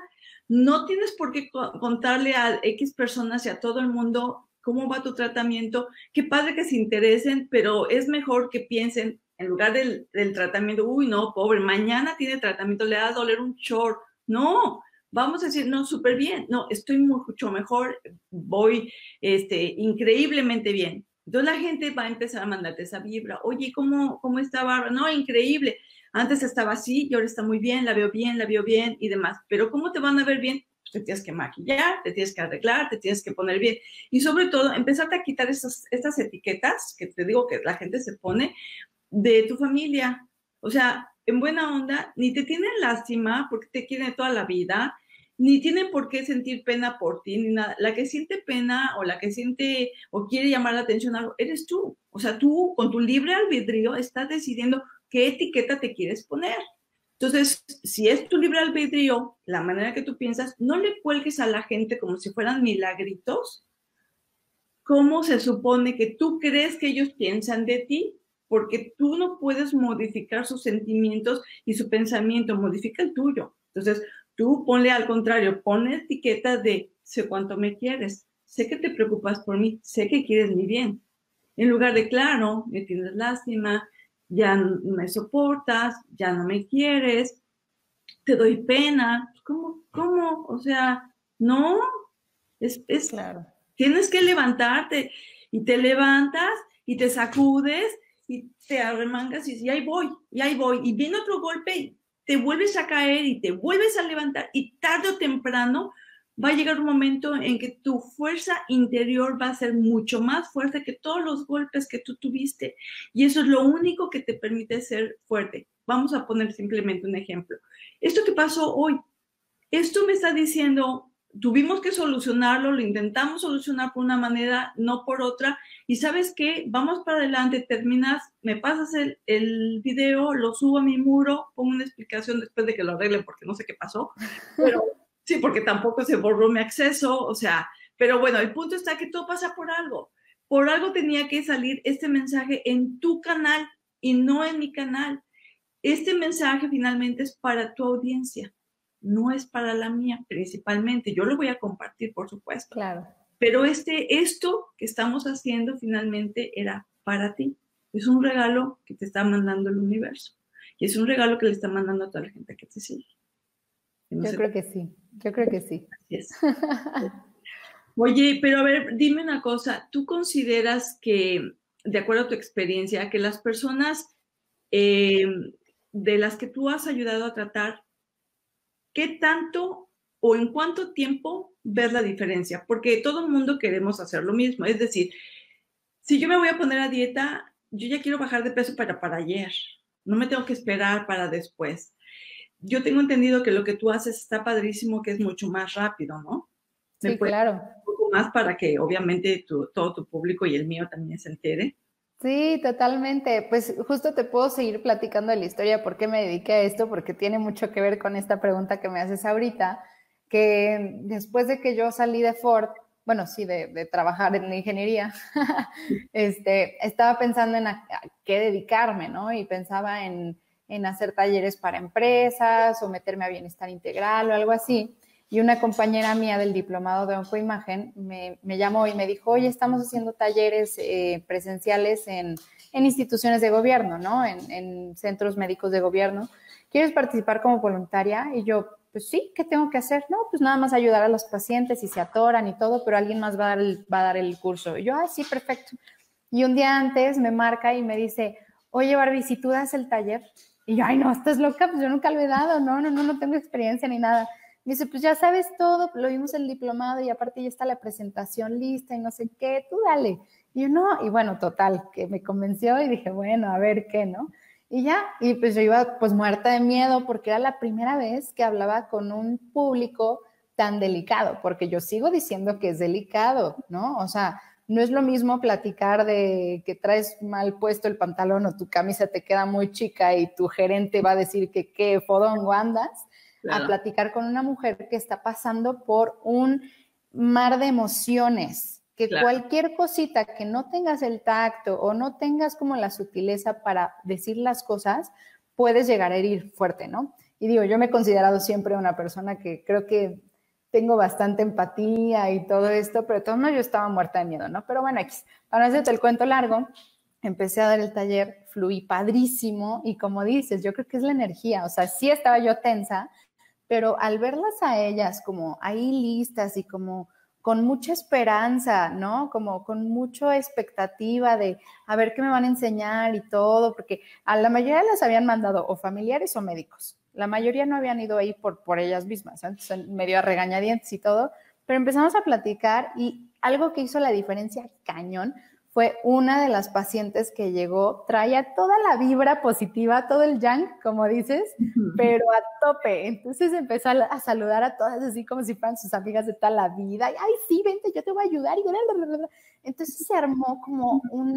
[SPEAKER 1] no tienes por qué contarle a X personas y a todo el mundo cómo va tu tratamiento. Qué padre que se interesen, pero es mejor que piensen en lugar del, tratamiento, uy, no, pobre, mañana tiene tratamiento, le va a doler un short. No, vamos a decir, no, súper bien, no, estoy mucho mejor, voy este, increíblemente bien. Entonces la gente va a empezar a mandarte esa vibra, oye, ¿cómo, cómo está Bárbara? No, increíble. Antes estaba así y ahora está muy bien, la veo bien, la veo bien y demás. Pero ¿cómo te van a ver bien? Te tienes que maquillar, te tienes que arreglar, te tienes que poner bien. Y sobre todo, empezarte a quitar esas, estas etiquetas que te digo que la gente se pone de tu familia. O sea, en buena onda, ni te tienen lástima porque te quieren toda la vida, ni tienen por qué sentir pena por ti, ni nada. La que siente pena o la que siente o quiere llamar la atención a algo, eres tú. O sea, tú con tu libre albedrío estás decidiendo qué etiqueta te quieres poner. Entonces, si es tu libre albedrío, la manera que tú piensas, no le cuelgues a la gente como si fueran milagritos. ¿Cómo se supone que tú crees que ellos piensan de ti? Porque tú no puedes modificar sus sentimientos y su pensamiento, modifica el tuyo. Entonces, tú ponle al contrario, ponle etiqueta de sé cuánto me quieres, sé que te preocupas por mí, sé que quieres mi bien. En lugar de, claro, me tienes lástima, ya no me soportas, ya no me quieres, te doy pena. ¿Cómo? ¿Cómo? O sea, no, es, es claro. Tienes que levantarte y te levantas y te sacudes y te arremangas y, y ahí voy, y ahí voy. Y viene otro golpe y te vuelves a caer y te vuelves a levantar y tarde o temprano va a llegar un momento en que tu fuerza interior va a ser mucho más fuerte que todos los golpes que tú tuviste. Y eso es lo único que te permite ser fuerte. Vamos a poner simplemente un ejemplo. Esto que pasó hoy, esto me está diciendo, tuvimos que solucionarlo, lo intentamos solucionar por una manera, no por otra. Y sabes qué, vamos para adelante, terminas, me pasas el, video, lo subo a mi muro, pongo una explicación después de que lo arregle porque no sé qué pasó. Pero Sí, porque tampoco se borró mi acceso, o sea, pero bueno, el punto está que todo pasa por algo. Por algo tenía que salir este mensaje en tu canal y no en mi canal. Este mensaje finalmente es para tu audiencia, no es para la mía principalmente. Yo lo voy a compartir, por supuesto.
[SPEAKER 2] Claro.
[SPEAKER 1] Pero este, esto que estamos haciendo finalmente era para ti. Es un regalo que te está mandando el universo. Y es un regalo que le está mandando a toda la gente que te sigue.
[SPEAKER 2] Yo creo que sí. Yo creo que sí.
[SPEAKER 1] Oye, pero a ver, dime una cosa, ¿tú consideras que, de acuerdo a tu experiencia, que las personas eh, de las que tú has ayudado a tratar, qué tanto o en cuánto tiempo ves la diferencia? Porque todo el mundo queremos hacer lo mismo. Es decir, si yo me voy a poner a dieta, yo ya quiero bajar de peso para, para ayer. No me tengo que esperar para después yo tengo entendido que lo que tú haces está padrísimo, que es mucho más rápido, ¿no?
[SPEAKER 2] sí, claro.
[SPEAKER 1] Un poco más para que obviamente todo tu público y el mío también se entere.
[SPEAKER 2] Sí, totalmente. Pues justo te puedo seguir platicando de la historia, por qué me dediqué a esto, porque tiene mucho que ver con esta pregunta que me haces ahorita, que después de que yo salí de Ford, bueno, sí, de, trabajar en la ingeniería, este, estaba pensando en a qué dedicarme, ¿no? Y pensaba en en hacer talleres para empresas o meterme a bienestar integral o algo así. Y una compañera mía del diplomado de Oncoimagen me, me llamó y me dijo, oye, estamos haciendo talleres eh, presenciales en, en, instituciones de gobierno, ¿no? En, en, centros médicos de gobierno. ¿Quieres participar como voluntaria? Y yo, pues sí, ¿qué tengo que hacer? No, pues nada más ayudar a los pacientes y se atoran y todo, pero alguien más va a dar el, va a dar el curso. Y yo, ah, sí, perfecto. Y un día antes me marca y me dice, oye, Barbie, si tú das el taller, y yo, ay, no, estás loca, pues yo nunca lo he dado, no, no, no, no tengo experiencia ni nada. Me dice, pues ya sabes todo, lo vimos el diplomado y aparte ya está la presentación lista y no sé qué, tú dale. Y yo no, y bueno, total, que me convenció y dije, bueno, a ver qué, ¿no? Y ya, y pues yo iba pues muerta de miedo porque era la primera vez que hablaba con un público tan delicado, porque yo sigo diciendo que es delicado, ¿no? O sea, no es lo mismo platicar de que traes mal puesto el pantalón o tu camisa te queda muy chica y tu gerente va a decir que qué fodongo andas, a platicar con una mujer que está pasando por un mar de emociones, que cualquier cosita que no tengas el tacto o no tengas como la sutileza para decir las cosas, puedes llegar a herir fuerte, ¿no? Y digo, yo me he considerado siempre una persona que creo que tengo bastante empatía y todo esto, pero de todos yo estaba muerta de miedo, ¿no? Pero bueno, para no hacerte el cuento largo, empecé a dar el taller, fluí padrísimo y como dices, yo creo que es la energía, o sea, sí estaba yo tensa, pero al verlas a ellas como ahí listas y como con mucha esperanza, ¿no? Como con mucha expectativa de a ver qué me van a enseñar y todo, porque a la mayoría las habían mandado o familiares o médicos. La mayoría no habían ido ahí por, por ellas mismas, entonces medio a regañadientes y todo, pero empezamos a platicar y algo que hizo la diferencia cañón fue una de las pacientes que llegó, traía toda la vibra positiva, todo el yang, como dices, pero a tope. Entonces empezó a, saludar a todas así como si fueran sus amigas de toda la vida. Y, Ay, sí, vente, yo te voy a ayudar. Y Entonces se armó como un,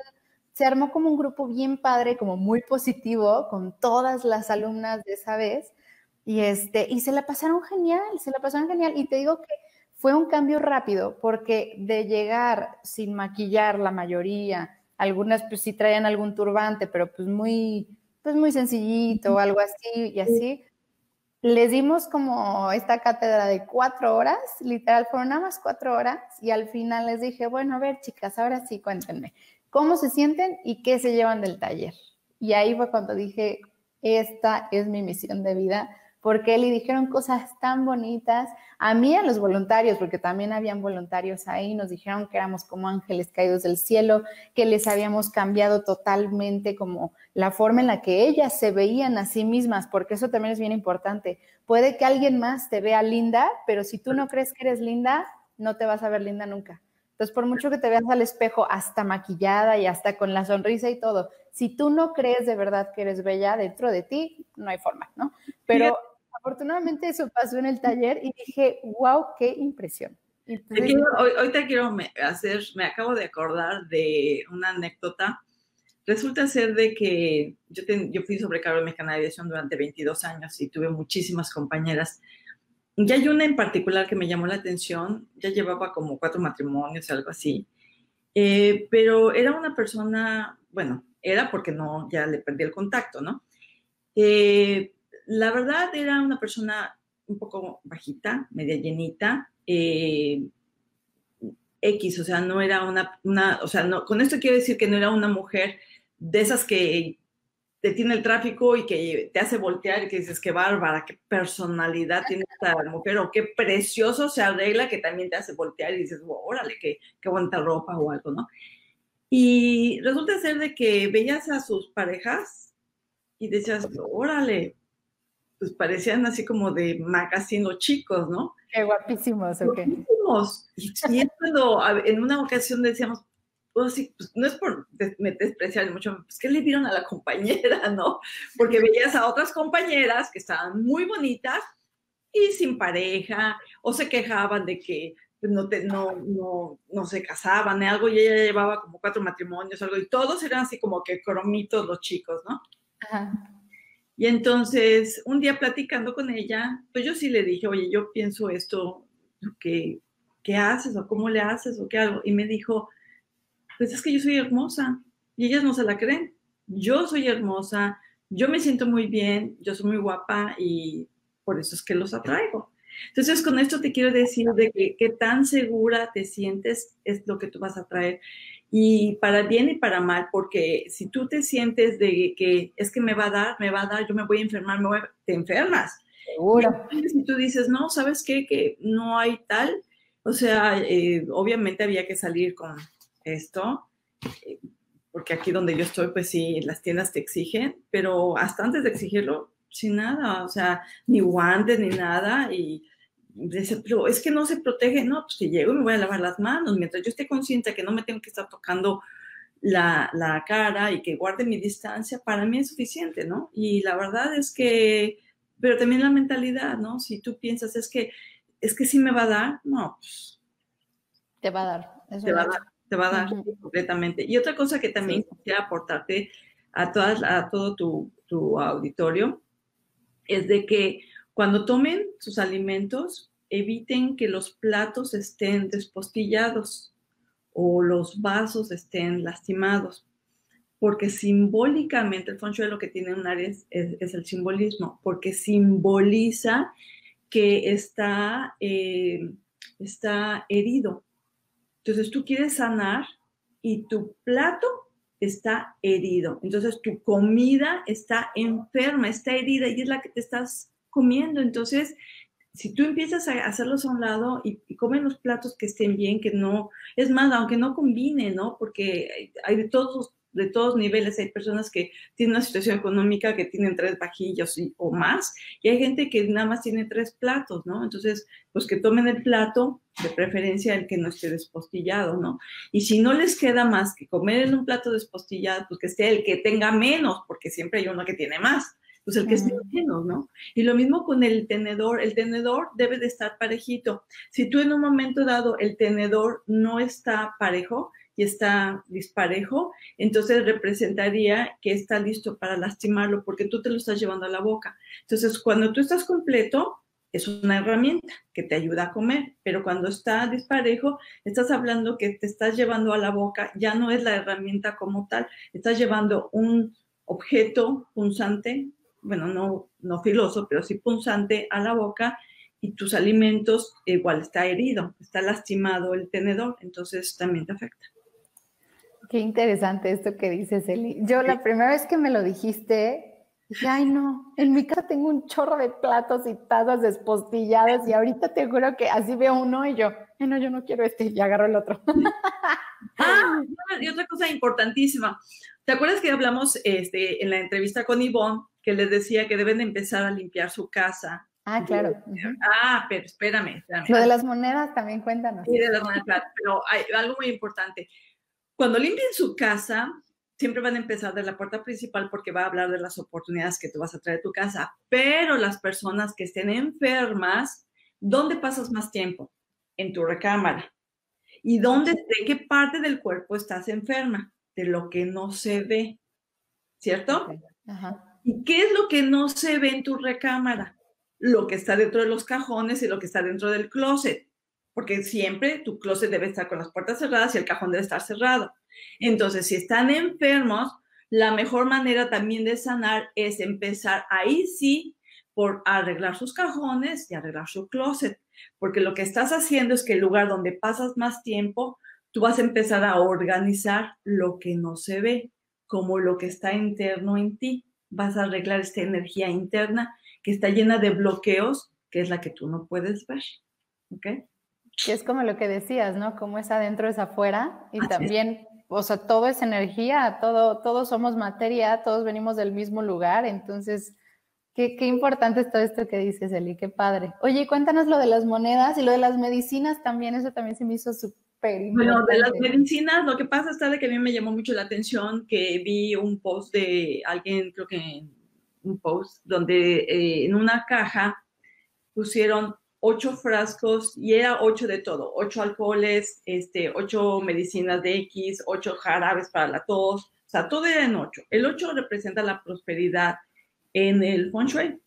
[SPEAKER 2] se armó como un grupo bien padre, como muy positivo, con todas las alumnas de esa vez, y, este, y se la pasaron genial, se la pasaron genial, y te digo que fue un cambio rápido, porque de llegar sin maquillar la mayoría, algunas pues sí traían algún turbante, pero pues muy, pues muy sencillito o algo así, y así, les dimos como esta cátedra de cuatro horas, literal, fueron nada más cuatro horas, y al final les dije, bueno, a ver, chicas, ahora sí, cuéntenme, cómo se sienten y qué se llevan del taller. Y ahí fue cuando dije, esta es mi misión de vida, porque le dijeron cosas tan bonitas a mí, a los voluntarios, porque también habían voluntarios ahí, nos dijeron que éramos como ángeles caídos del cielo, que les habíamos cambiado totalmente como la forma en la que ellas se veían a sí mismas, porque eso también es bien importante. Puede que alguien más te vea linda, pero si tú no crees que eres linda, no te vas a ver linda nunca. Entonces, por mucho que te veas al espejo hasta maquillada y hasta con la sonrisa y todo, si tú no crees de verdad que eres bella dentro de ti, no hay forma, ¿no? Pero afortunadamente eso pasó en el taller y dije, wow, qué impresión.
[SPEAKER 1] hoy, te quiero hacer, me acabo de acordar de una anécdota. Resulta ser de que yo, yo fui sobrecargo de mecanización durante 22 años y tuve muchísimas compañeras ya hay una en particular que me llamó la atención, ya llevaba como cuatro matrimonios, algo así, eh, pero era una persona, bueno, era porque no, ya le perdí el contacto, ¿no? Eh, la verdad era una persona un poco bajita, media llenita, eh, X, o sea, no era una, una, o sea, no, con esto quiero decir que no era una mujer de esas que tiene el tráfico y que te hace voltear y que dices, qué bárbara, qué personalidad tiene esta mujer o qué precioso se arregla que también te hace voltear y dices, órale, qué, qué bonita ropa o algo, ¿no? Y resulta ser de que veías a sus parejas y decías, órale, pues parecían así como de magazine chicos, ¿no?
[SPEAKER 2] Qué guapísimos, ok.
[SPEAKER 1] Guapísimos. Y, y cuando en una ocasión decíamos, pues, no es por despreciar mucho, pues que le vieron a la compañera, ¿no? Porque veías a otras compañeras que estaban muy bonitas y sin pareja, o se quejaban de que pues, no, te, no, no, no se casaban, ¿eh? algo, y ella llevaba como cuatro matrimonios, algo, y todos eran así como que cromitos los chicos, ¿no? Ajá. Y entonces, un día platicando con ella, pues yo sí le dije, oye, yo pienso esto, ¿qué, qué haces o cómo le haces o qué hago? Y me dijo, pues es que yo soy hermosa y ellas no se la creen. Yo soy hermosa, yo me siento muy bien, yo soy muy guapa y por eso es que los atraigo. Entonces, con esto te quiero decir de que, qué tan segura te sientes es lo que tú vas a traer. Y para bien y para mal, porque si tú te sientes de que es que me va a dar, me va a dar, yo me voy a enfermar, me te enfermas. Seguro. Y si tú dices, no, ¿sabes qué? Que no hay tal. O sea, eh, obviamente había que salir con, esto, eh, porque aquí donde yo estoy, pues sí, las tiendas te exigen, pero hasta antes de exigirlo, sin nada, o sea, ni guantes ni nada, y pero es que no se protege, no, pues que llego y me voy a lavar las manos, mientras yo esté consciente que no me tengo que estar tocando la, la, cara y que guarde mi distancia, para mí es suficiente, ¿no? Y la verdad es que, pero también la mentalidad, ¿no? Si tú piensas, es que, es que sí me va a dar, no, pues.
[SPEAKER 2] Te va a dar.
[SPEAKER 1] te, va a dar te va a dar completamente. Y otra cosa que también quisiera aportarte a, todas, a todo tu, tu auditorio es de que cuando tomen sus alimentos, eviten que los platos estén despostillados o los vasos estén lastimados, porque simbólicamente el feng lo que tiene un área es, el simbolismo, porque simboliza que está, eh, está herido. Entonces tú quieres sanar y tu plato está herido. Entonces tu comida está enferma, está herida y es la que te estás comiendo. Entonces si tú empiezas a hacerlos a un lado y, comen los platos que estén bien, que no, es más, aunque no combine, ¿no? Porque hay de todos, de todos niveles, hay personas que tienen una situación económica que tienen tres vajillos o más, y hay gente que nada más tiene tres platos, ¿no? Entonces, pues que tomen el plato, de preferencia el que no esté despostillado, ¿no? Y si no les queda más que comer en un plato despostillado, pues que sea el que tenga menos, porque siempre hay uno que tiene más pues el que es menos, ¿no? Y lo mismo con el tenedor, el tenedor debe de estar parejito. Si tú en un momento dado el tenedor no está parejo y está disparejo, entonces representaría que está listo para lastimarlo porque tú te lo estás llevando a la boca. Entonces, cuando tú estás completo, es una herramienta que te ayuda a comer, pero cuando está disparejo, estás hablando que te estás llevando a la boca, ya no es la herramienta como tal, estás llevando un objeto punzante bueno, no, no filoso, pero sí punzante a la boca y tus alimentos igual está herido, está lastimado el tenedor, entonces también te afecta.
[SPEAKER 2] Qué interesante esto que dices, Eli. Yo la primera vez que me lo dijiste, dije, ay no, en mi casa tengo un chorro de platos y tazas despostilladas y ahorita te juro que así veo uno y yo, ay no, yo no quiero este y agarro el otro.
[SPEAKER 1] ah, y otra cosa importantísima. ¿Te acuerdas que hablamos este, en la entrevista con Ivonne que les decía que deben empezar a limpiar su casa.
[SPEAKER 2] Ah, claro.
[SPEAKER 1] Ah, pero espérame,
[SPEAKER 2] Lo de las monedas también cuéntanos.
[SPEAKER 1] Sí, de las monedas, pero hay algo muy importante. Cuando limpien su casa, siempre van a empezar de la puerta principal porque va a hablar de las oportunidades que tú vas a traer a tu casa. Pero las personas que estén enfermas, ¿dónde pasas más tiempo? En tu recámara. ¿Y dónde, de qué parte del cuerpo estás enferma? De lo que no se ve, ¿cierto? Ajá. ¿Y qué es lo que no se ve en tu recámara? Lo que está dentro de los cajones y lo que está dentro del closet, porque siempre tu closet debe estar con las puertas cerradas y el cajón debe estar cerrado. Entonces, si están enfermos, la mejor manera también de sanar es empezar ahí sí por arreglar sus cajones y arreglar su closet, porque lo que estás haciendo es que el lugar donde pasas más tiempo, tú vas a empezar a organizar lo que no se ve, como lo que está interno en ti vas a arreglar esta energía interna que está llena de bloqueos, que es la que tú no puedes ver. ¿Ok?
[SPEAKER 2] Que es como lo que decías, ¿no? Como es adentro es afuera y también, o sea, todo es energía, todo, todos somos materia, todos venimos del mismo lugar, entonces, qué, qué importante es todo esto que dices, Eli, qué padre. Oye, cuéntanos lo de las monedas y lo de las medicinas también, eso también se me hizo súper
[SPEAKER 1] bueno, de las medicinas, lo que pasa es de que a mí me llamó mucho la atención que vi un post de alguien, creo que un post, donde eh, en una caja pusieron ocho frascos y era ocho de todo, ocho alcoholes, este, ocho medicinas de X, ocho jarabes para la tos, o sea, todo era en ocho. El ocho representa la prosperidad en el feng shui.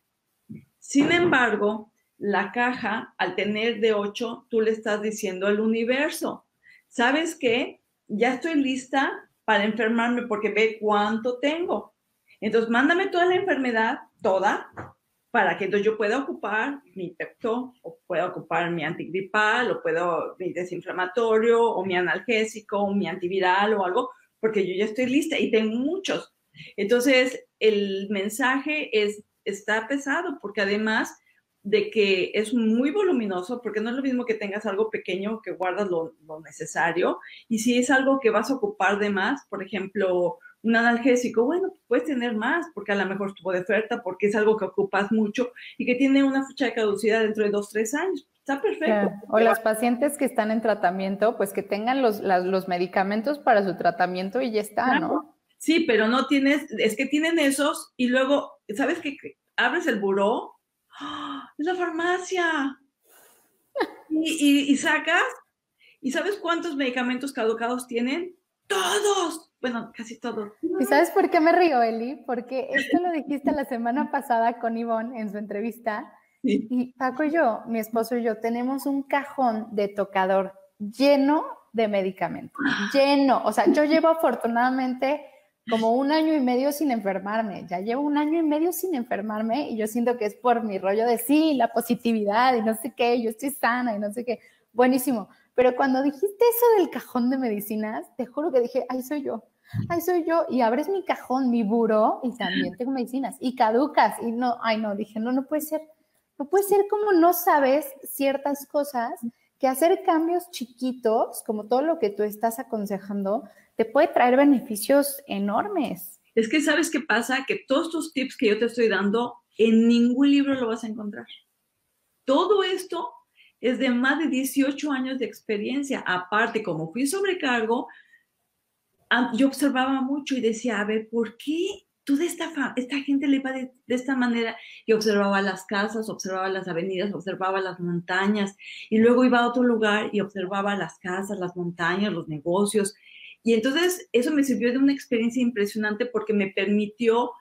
[SPEAKER 1] Sin embargo, la caja, al tener de 8, tú le estás diciendo al universo, ¿sabes qué? Ya estoy lista para enfermarme porque ve cuánto tengo. Entonces, mándame toda la enfermedad, toda, para que entonces yo pueda ocupar mi Pepto, o pueda ocupar mi antigripal, o puedo mi desinflamatorio, o mi analgésico, o mi antiviral, o algo, porque yo ya estoy lista y tengo muchos. Entonces, el mensaje es, está pesado, porque además de que es muy voluminoso, porque no es lo mismo que tengas algo pequeño que guardas lo, necesario, y si es algo que vas a ocupar de más, por ejemplo, un analgésico, bueno, puedes tener más porque a lo mejor estuvo de oferta, porque es algo que ocupas mucho y que tiene una fecha de caducidad dentro de dos, tres años. Está perfecto.
[SPEAKER 2] O las pacientes que están en tratamiento, pues que tengan los, los medicamentos para su tratamiento y ya está, ¿no?
[SPEAKER 1] Sí, pero no tienes, es que tienen esos y luego, ¿sabes qué? Abres el buró, ¡ah! es la farmacia. y, y sacas, ¿y sabes cuántos medicamentos caducados tienen? Todos bueno, casi todos.
[SPEAKER 2] ¿Y sabes por qué me río, Eli? Porque esto lo dijiste la semana pasada con Ivonne en su entrevista. Y Paco y yo, mi esposo y yo, tenemos un cajón de tocador lleno de medicamentos. Lleno. O sea, yo llevo afortunadamente como un año y medio sin enfermarme. Ya llevo un año y medio sin enfermarme y yo siento que es por mi rollo de sí, la positividad y no sé qué, yo estoy sana y no sé qué. Buenísimo. Pero cuando dijiste eso del cajón de medicinas, te juro que dije, ahí soy yo ay, soy yo, y abres mi cajón, mi buró, y también tengo medicinas, y caducas, y no, ay, no, dije, no, no puede ser, no puede ser como no sabes ciertas cosas, que hacer cambios chiquitos, como todo lo que tú estás aconsejando, te puede traer beneficios enormes.
[SPEAKER 1] Es que sabes qué pasa, que todos estos tips que yo te estoy dando, en ningún libro lo vas a encontrar. Todo esto es de más de 18 años de experiencia. Aparte, como fui sobrecargo, yo observaba mucho y decía, a ver, ¿por qué toda esta, esta gente le va de, esta manera? Y observaba las casas, observaba las avenidas, observaba las montañas y luego iba a otro lugar y observaba las casas, las montañas, los negocios. Y entonces eso me sirvió de una experiencia impresionante porque me permitió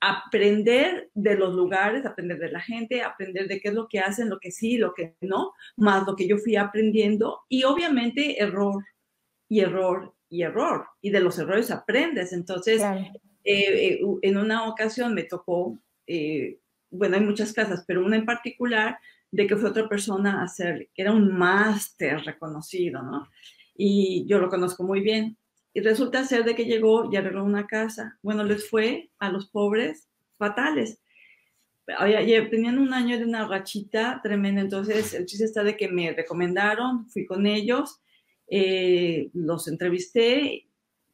[SPEAKER 1] aprender de los lugares, aprender de la gente, aprender de qué es lo que hacen, lo que sí, lo que no, más lo que yo fui aprendiendo y obviamente error y error y error, y de los errores aprendes. Entonces, eh, eh, en una ocasión me tocó, eh, bueno, hay muchas casas, pero una en particular, de que fue otra persona a hacer, que era un máster reconocido, ¿no? Y yo lo conozco muy bien. Y resulta ser de que llegó y arregló una casa. Bueno, les fue a los pobres fatales. Tenían un año de una rachita tremenda, entonces el chiste está de que me recomendaron, fui con ellos eh, los entrevisté,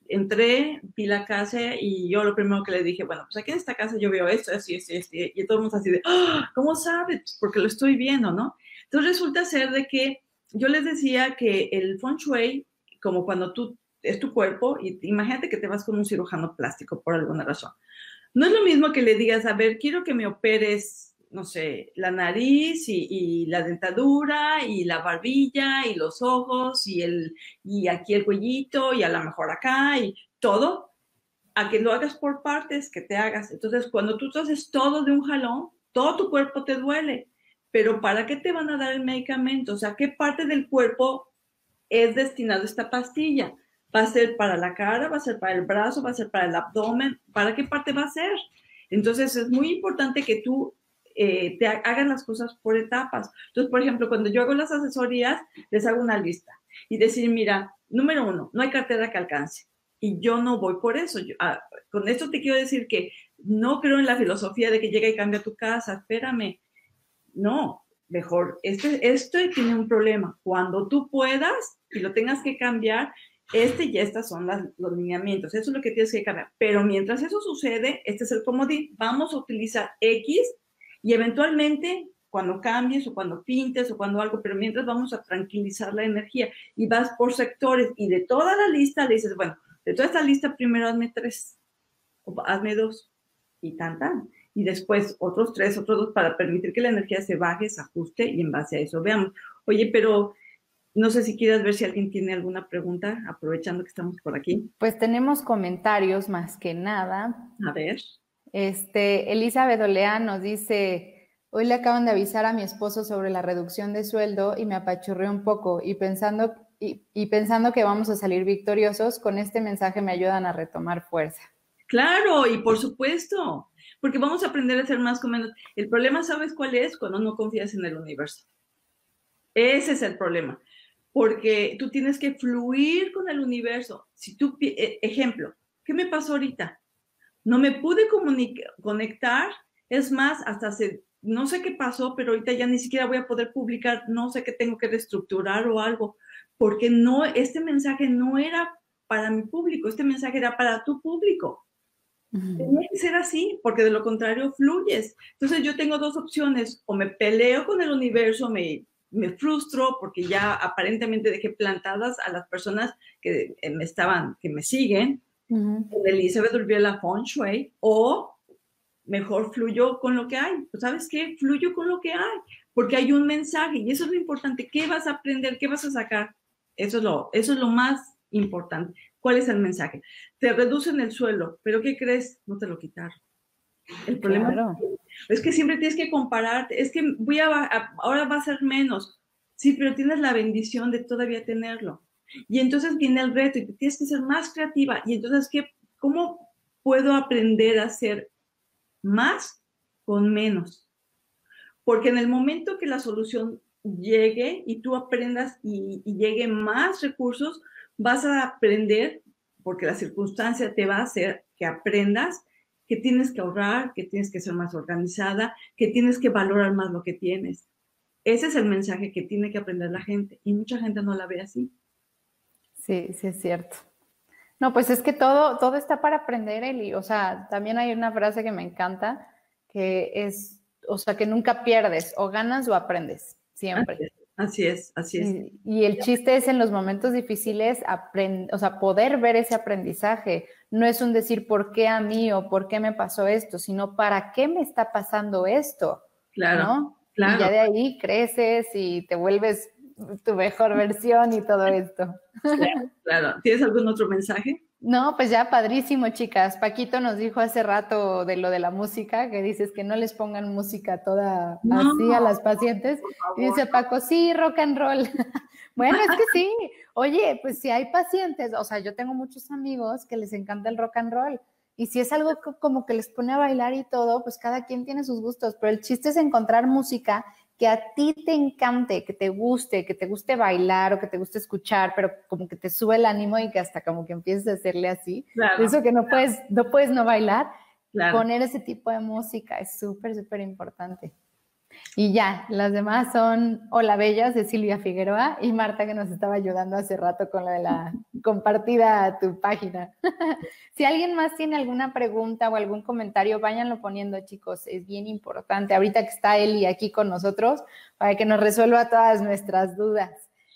[SPEAKER 1] entré, vi la casa y yo lo primero que le dije, bueno, pues aquí en esta casa yo veo esto, así, así, así, y todo el mundo así de, ¡Ah! ¿cómo sabes? Pues porque lo estoy viendo, ¿no? Entonces resulta ser de que yo les decía que el feng shui, como cuando tú es tu cuerpo, y imagínate que te vas con un cirujano plástico por alguna razón. No es lo mismo que le digas, a ver, quiero que me operes no sé, la nariz y, la dentadura y la barbilla y los ojos y, el, y aquí el cuellito y a lo mejor acá y todo, a que lo hagas por partes, que te hagas. Entonces, cuando tú haces todo de un jalón, todo tu cuerpo te duele. Pero ¿para qué te van a dar el medicamento? O sea, ¿qué parte del cuerpo es destinado esta pastilla? ¿Va a ser para la cara? ¿Va a ser para el brazo? ¿Va a ser para el abdomen? ¿Para qué parte va a ser? Entonces, es muy importante que tú eh, te hagan las cosas por etapas. Entonces, por ejemplo, cuando yo hago las asesorías, les hago una lista y decir, mira, número uno, no hay cartera que alcance. Y yo no voy por eso. Ah, con esto te quiero decir que no creo en la filosofía de que llega y cambia tu casa. Espérame. No, mejor, este, esto tiene un problema. Cuando tú puedas y lo tengas que cambiar, este y estas son los lineamientos. Eso es lo que tienes que cambiar. Pero mientras eso sucede, este es el comodín. Vamos a utilizar X y eventualmente, cuando cambies o cuando pintes o cuando algo, pero mientras vamos a tranquilizar la energía y vas por sectores y de toda la lista le dices, bueno, de toda esta lista primero hazme tres, o hazme dos y tan, tan. Y después otros tres, otros dos para permitir que la energía se baje, se ajuste y en base a eso veamos. Oye, pero no sé si quieras ver si alguien tiene alguna pregunta, aprovechando que estamos por aquí.
[SPEAKER 2] Pues tenemos comentarios más que nada.
[SPEAKER 1] A ver.
[SPEAKER 2] Este, Elizabeth Olea nos dice, hoy le acaban de avisar a mi esposo sobre la reducción de sueldo y me apachurré un poco y pensando, y, pensando que vamos a salir victoriosos, con este mensaje me ayudan a retomar fuerza.
[SPEAKER 1] Claro, y por supuesto, porque vamos a aprender a ser más con menos. El problema, ¿sabes cuál es? Cuando no confías en el universo. Ese es el problema, porque tú tienes que fluir con el universo. Si tú, e, ejemplo, ¿qué me pasó ahorita? No me pude conectar, es más, hasta hace, no sé qué pasó, pero ahorita ya ni siquiera voy a poder publicar, no sé qué tengo que reestructurar o algo, porque no, este mensaje no era para mi público, este mensaje era para tu público. Tiene que ser así, porque de lo contrario fluyes. Entonces yo tengo dos opciones, o me peleo con el universo, me, me frustro porque ya aparentemente dejé plantadas a las personas que eh, me estaban, que me siguen, uh -huh. Elizabeth la Feng Shui, o mejor fluyo con lo que hay. Pues, ¿Sabes qué? Fluyo con lo que hay, porque hay un mensaje y eso es lo importante. ¿Qué vas a aprender? ¿Qué vas a sacar? Eso es lo, eso es lo más importante. ¿Cuál es el mensaje? Te reducen el suelo, pero ¿qué crees? No te lo quitaron. El problema claro. es que siempre tienes que compararte. Es que voy a, ahora va a ser menos. Sí, pero tienes la bendición de todavía tenerlo. Y entonces viene el reto y tienes que ser más creativa. Y entonces, ¿qué, ¿cómo puedo aprender a hacer más con menos? Porque en el momento que la solución llegue y tú aprendas y, y llegue más recursos, vas a aprender, porque la circunstancia te va a hacer que aprendas que tienes que ahorrar, que tienes que ser más organizada, que tienes que valorar más lo que tienes. Ese es el mensaje que tiene que aprender la gente y mucha gente no la ve así.
[SPEAKER 2] Sí, sí es cierto. No, pues es que todo, todo está para aprender, Eli. O sea, también hay una frase que me encanta, que es, o sea, que nunca pierdes, o ganas o aprendes, siempre.
[SPEAKER 1] Así es, así es.
[SPEAKER 2] Y, y el chiste es en los momentos difíciles, aprend, o sea, poder ver ese aprendizaje. No es un decir por qué a mí o por qué me pasó esto, sino para qué me está pasando esto.
[SPEAKER 1] Claro.
[SPEAKER 2] ¿no?
[SPEAKER 1] claro.
[SPEAKER 2] Y ya de ahí creces y te vuelves tu mejor versión y todo esto.
[SPEAKER 1] Claro, claro. ¿Tienes algún otro mensaje?
[SPEAKER 2] No, pues ya padrísimo, chicas. Paquito nos dijo hace rato de lo de la música, que dices que no les pongan música toda no, así a las pacientes. Y dice Paco, sí, rock and roll. bueno, es que sí. Oye, pues si hay pacientes, o sea, yo tengo muchos amigos que les encanta el rock and roll. Y si es algo como que les pone a bailar y todo, pues cada quien tiene sus gustos. Pero el chiste es encontrar música que a ti te encante, que te guste, que te guste bailar o que te guste escuchar, pero como que te sube el ánimo y que hasta como que empieces a hacerle así.
[SPEAKER 1] Claro,
[SPEAKER 2] Eso que no,
[SPEAKER 1] claro.
[SPEAKER 2] puedes, no puedes no bailar.
[SPEAKER 1] Claro.
[SPEAKER 2] Poner ese tipo de música es súper, súper importante. Y ya, las demás son Hola Bellas de Silvia Figueroa y Marta que nos estaba ayudando hace rato con lo de la compartida a tu página. si alguien más tiene alguna pregunta o algún comentario, váyanlo poniendo chicos, es bien importante. Ahorita que está Eli aquí con nosotros para que nos resuelva todas nuestras dudas.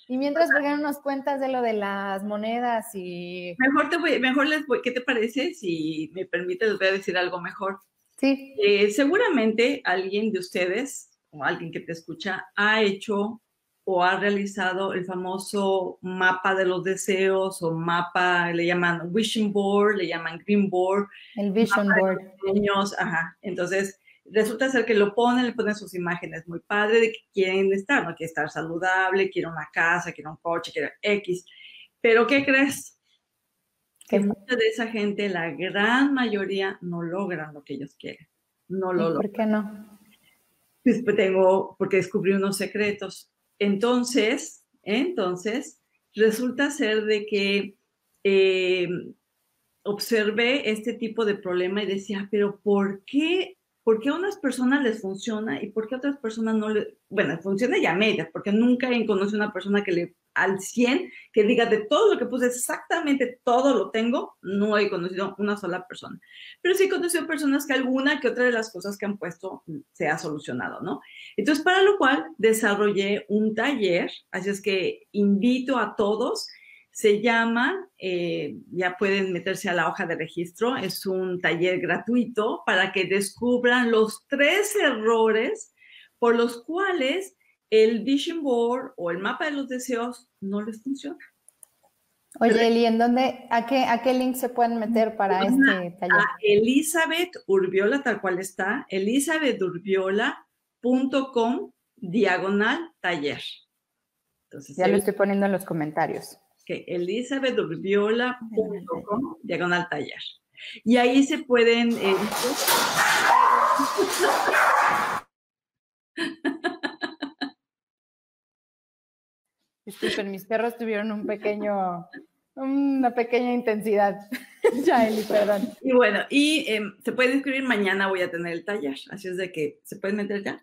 [SPEAKER 2] Y mientras, ¿por qué no nos cuentas de lo de las monedas y...?
[SPEAKER 1] Mejor, te voy, mejor les voy, ¿qué te parece? Si me permite, les voy a decir algo mejor.
[SPEAKER 2] Sí.
[SPEAKER 1] Eh, seguramente alguien de ustedes o alguien que te escucha ha hecho o ha realizado el famoso mapa de los deseos o mapa, le llaman wishing board, le llaman green board.
[SPEAKER 2] El vision board.
[SPEAKER 1] Niños, ajá. Entonces, resulta ser que lo ponen, le ponen sus imágenes muy padre de que quieren estar, ¿no? Quiere estar saludable, quiere una casa, quiere un coche, quiere X. Pero, ¿qué crees? Que mucha de esa gente, la gran mayoría, no logran lo que ellos quieren. No lo logran.
[SPEAKER 2] ¿Por qué no?
[SPEAKER 1] Tengo, porque descubrí unos secretos. Entonces, entonces, resulta ser de que eh, observé este tipo de problema y decía, pero ¿por qué? ¿Por qué a unas personas les funciona y por qué a otras personas no le, bueno, funciona ya a medias, porque nunca he conocido una persona que le al 100, que diga de todo lo que puse, exactamente todo lo tengo, no he conocido una sola persona. Pero sí he conocido personas que alguna que otra de las cosas que han puesto se ha solucionado, ¿no? Entonces, para lo cual desarrollé un taller, así es que invito a todos, se llama, eh, ya pueden meterse a la hoja de registro, es un taller gratuito para que descubran los tres errores por los cuales el vision board o el mapa de los deseos no les funciona.
[SPEAKER 2] Oye, Eli, ¿en dónde, a qué, a qué link se pueden meter para este taller?
[SPEAKER 1] A Elizabeth Urbiola, tal cual está, elizabeturbiola.com diagonal taller.
[SPEAKER 2] Entonces, ya lo estoy poniendo en los comentarios.
[SPEAKER 1] Okay, elizabeturbiola.com diagonal taller. Y ahí se pueden... Eh,
[SPEAKER 2] Disculpen, mis perros tuvieron un pequeño, una pequeña intensidad. ya, Eli, perdón.
[SPEAKER 1] Y bueno, y eh, se pueden inscribir mañana, voy a tener el taller, así es de que se pueden meter ya.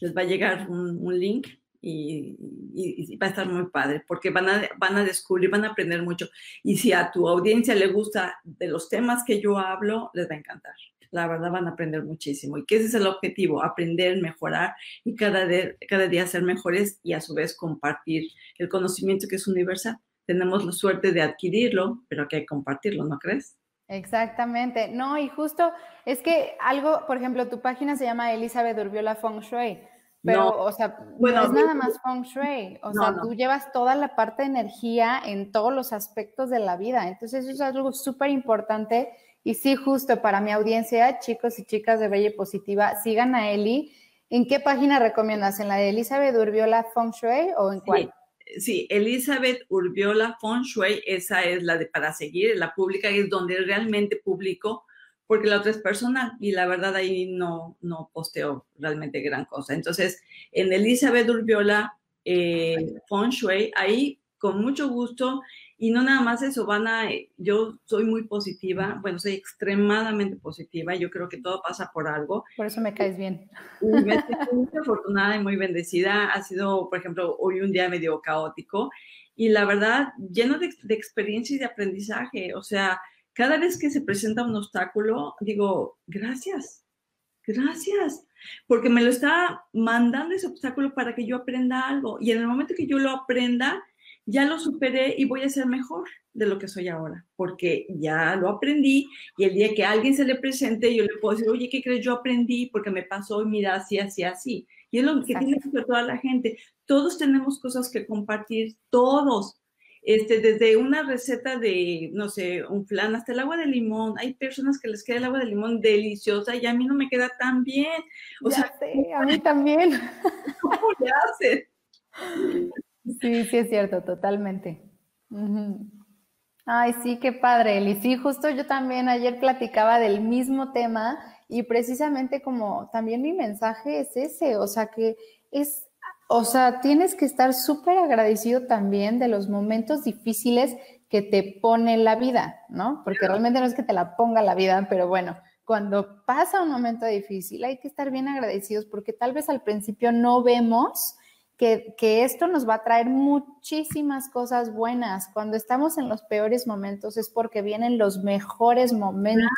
[SPEAKER 1] Les va a llegar un, link y, va a estar muy padre porque van a, van a descubrir, van a aprender mucho. Y si a tu audiencia le gusta de los temas que yo hablo, les va a encantar. La verdad van a aprender muchísimo y que ese es el objetivo, aprender, mejorar y cada, cada día ser mejores y a su vez compartir el conocimiento que es universal. Tenemos la suerte de adquirirlo, pero hay que compartirlo, ¿no crees?
[SPEAKER 2] Exactamente. No, y justo es que algo, por ejemplo, tu página se llama Elizabeth Urbiola Feng Shui pero, o sea, no es nada más feng shui. O sea, tú llevas toda la parte de energía en todos los aspectos de la vida. Entonces, eso es algo súper importante. Y sí, justo para mi audiencia, chicos y chicas de Bella y Positiva, sigan a Eli. ¿En qué página recomiendas? ¿En la de Elizabeth Urbiola Feng Shui o en cuál?
[SPEAKER 1] Sí, Elizabeth Urbiola Feng Shui, esa es la de para seguir, la pública, es donde realmente publico porque la otra es personal y la verdad ahí no, no posteo realmente gran cosa. Entonces, en Elizabeth Urbiola eh, Feng Shui, ahí con mucho gusto y no nada más eso, van a, yo soy muy positiva, bueno, soy extremadamente positiva, yo creo que todo pasa por algo.
[SPEAKER 2] Por eso me caes bien.
[SPEAKER 1] me siento muy afortunada y muy bendecida, ha sido, por ejemplo, hoy un día medio caótico y la verdad, lleno de, de experiencia y de aprendizaje, o sea, cada vez que se presenta un obstáculo, digo, gracias, gracias, porque me lo está mandando ese obstáculo para que yo aprenda algo. Y en el momento que yo lo aprenda, ya lo superé y voy a ser mejor de lo que soy ahora, porque ya lo aprendí y el día que alguien se le presente, yo le puedo decir, oye, ¿qué crees? Yo aprendí porque me pasó y mira, así, así, así. Y es lo que tiene que hacer toda la gente. Todos tenemos cosas que compartir, todos este, desde una receta de, no sé, un flan hasta el agua de limón. Hay personas que les queda el agua de limón deliciosa y a mí no me queda tan bien.
[SPEAKER 2] O sea, a mí también.
[SPEAKER 1] ¿Cómo le hace?
[SPEAKER 2] Sí, sí es cierto, totalmente. Ay, sí, qué padre, Eli. Sí, justo yo también ayer platicaba del mismo tema y precisamente como también mi mensaje es ese, o sea, que es o sea, tienes que estar súper agradecido también de los momentos difíciles que te pone la vida, ¿no? Porque realmente no es que te la ponga la vida, pero bueno, cuando pasa un momento difícil hay que estar bien agradecidos porque tal vez al principio no vemos que, esto nos va a traer muchísimas cosas buenas. Cuando estamos en los peores momentos es porque vienen los mejores momentos.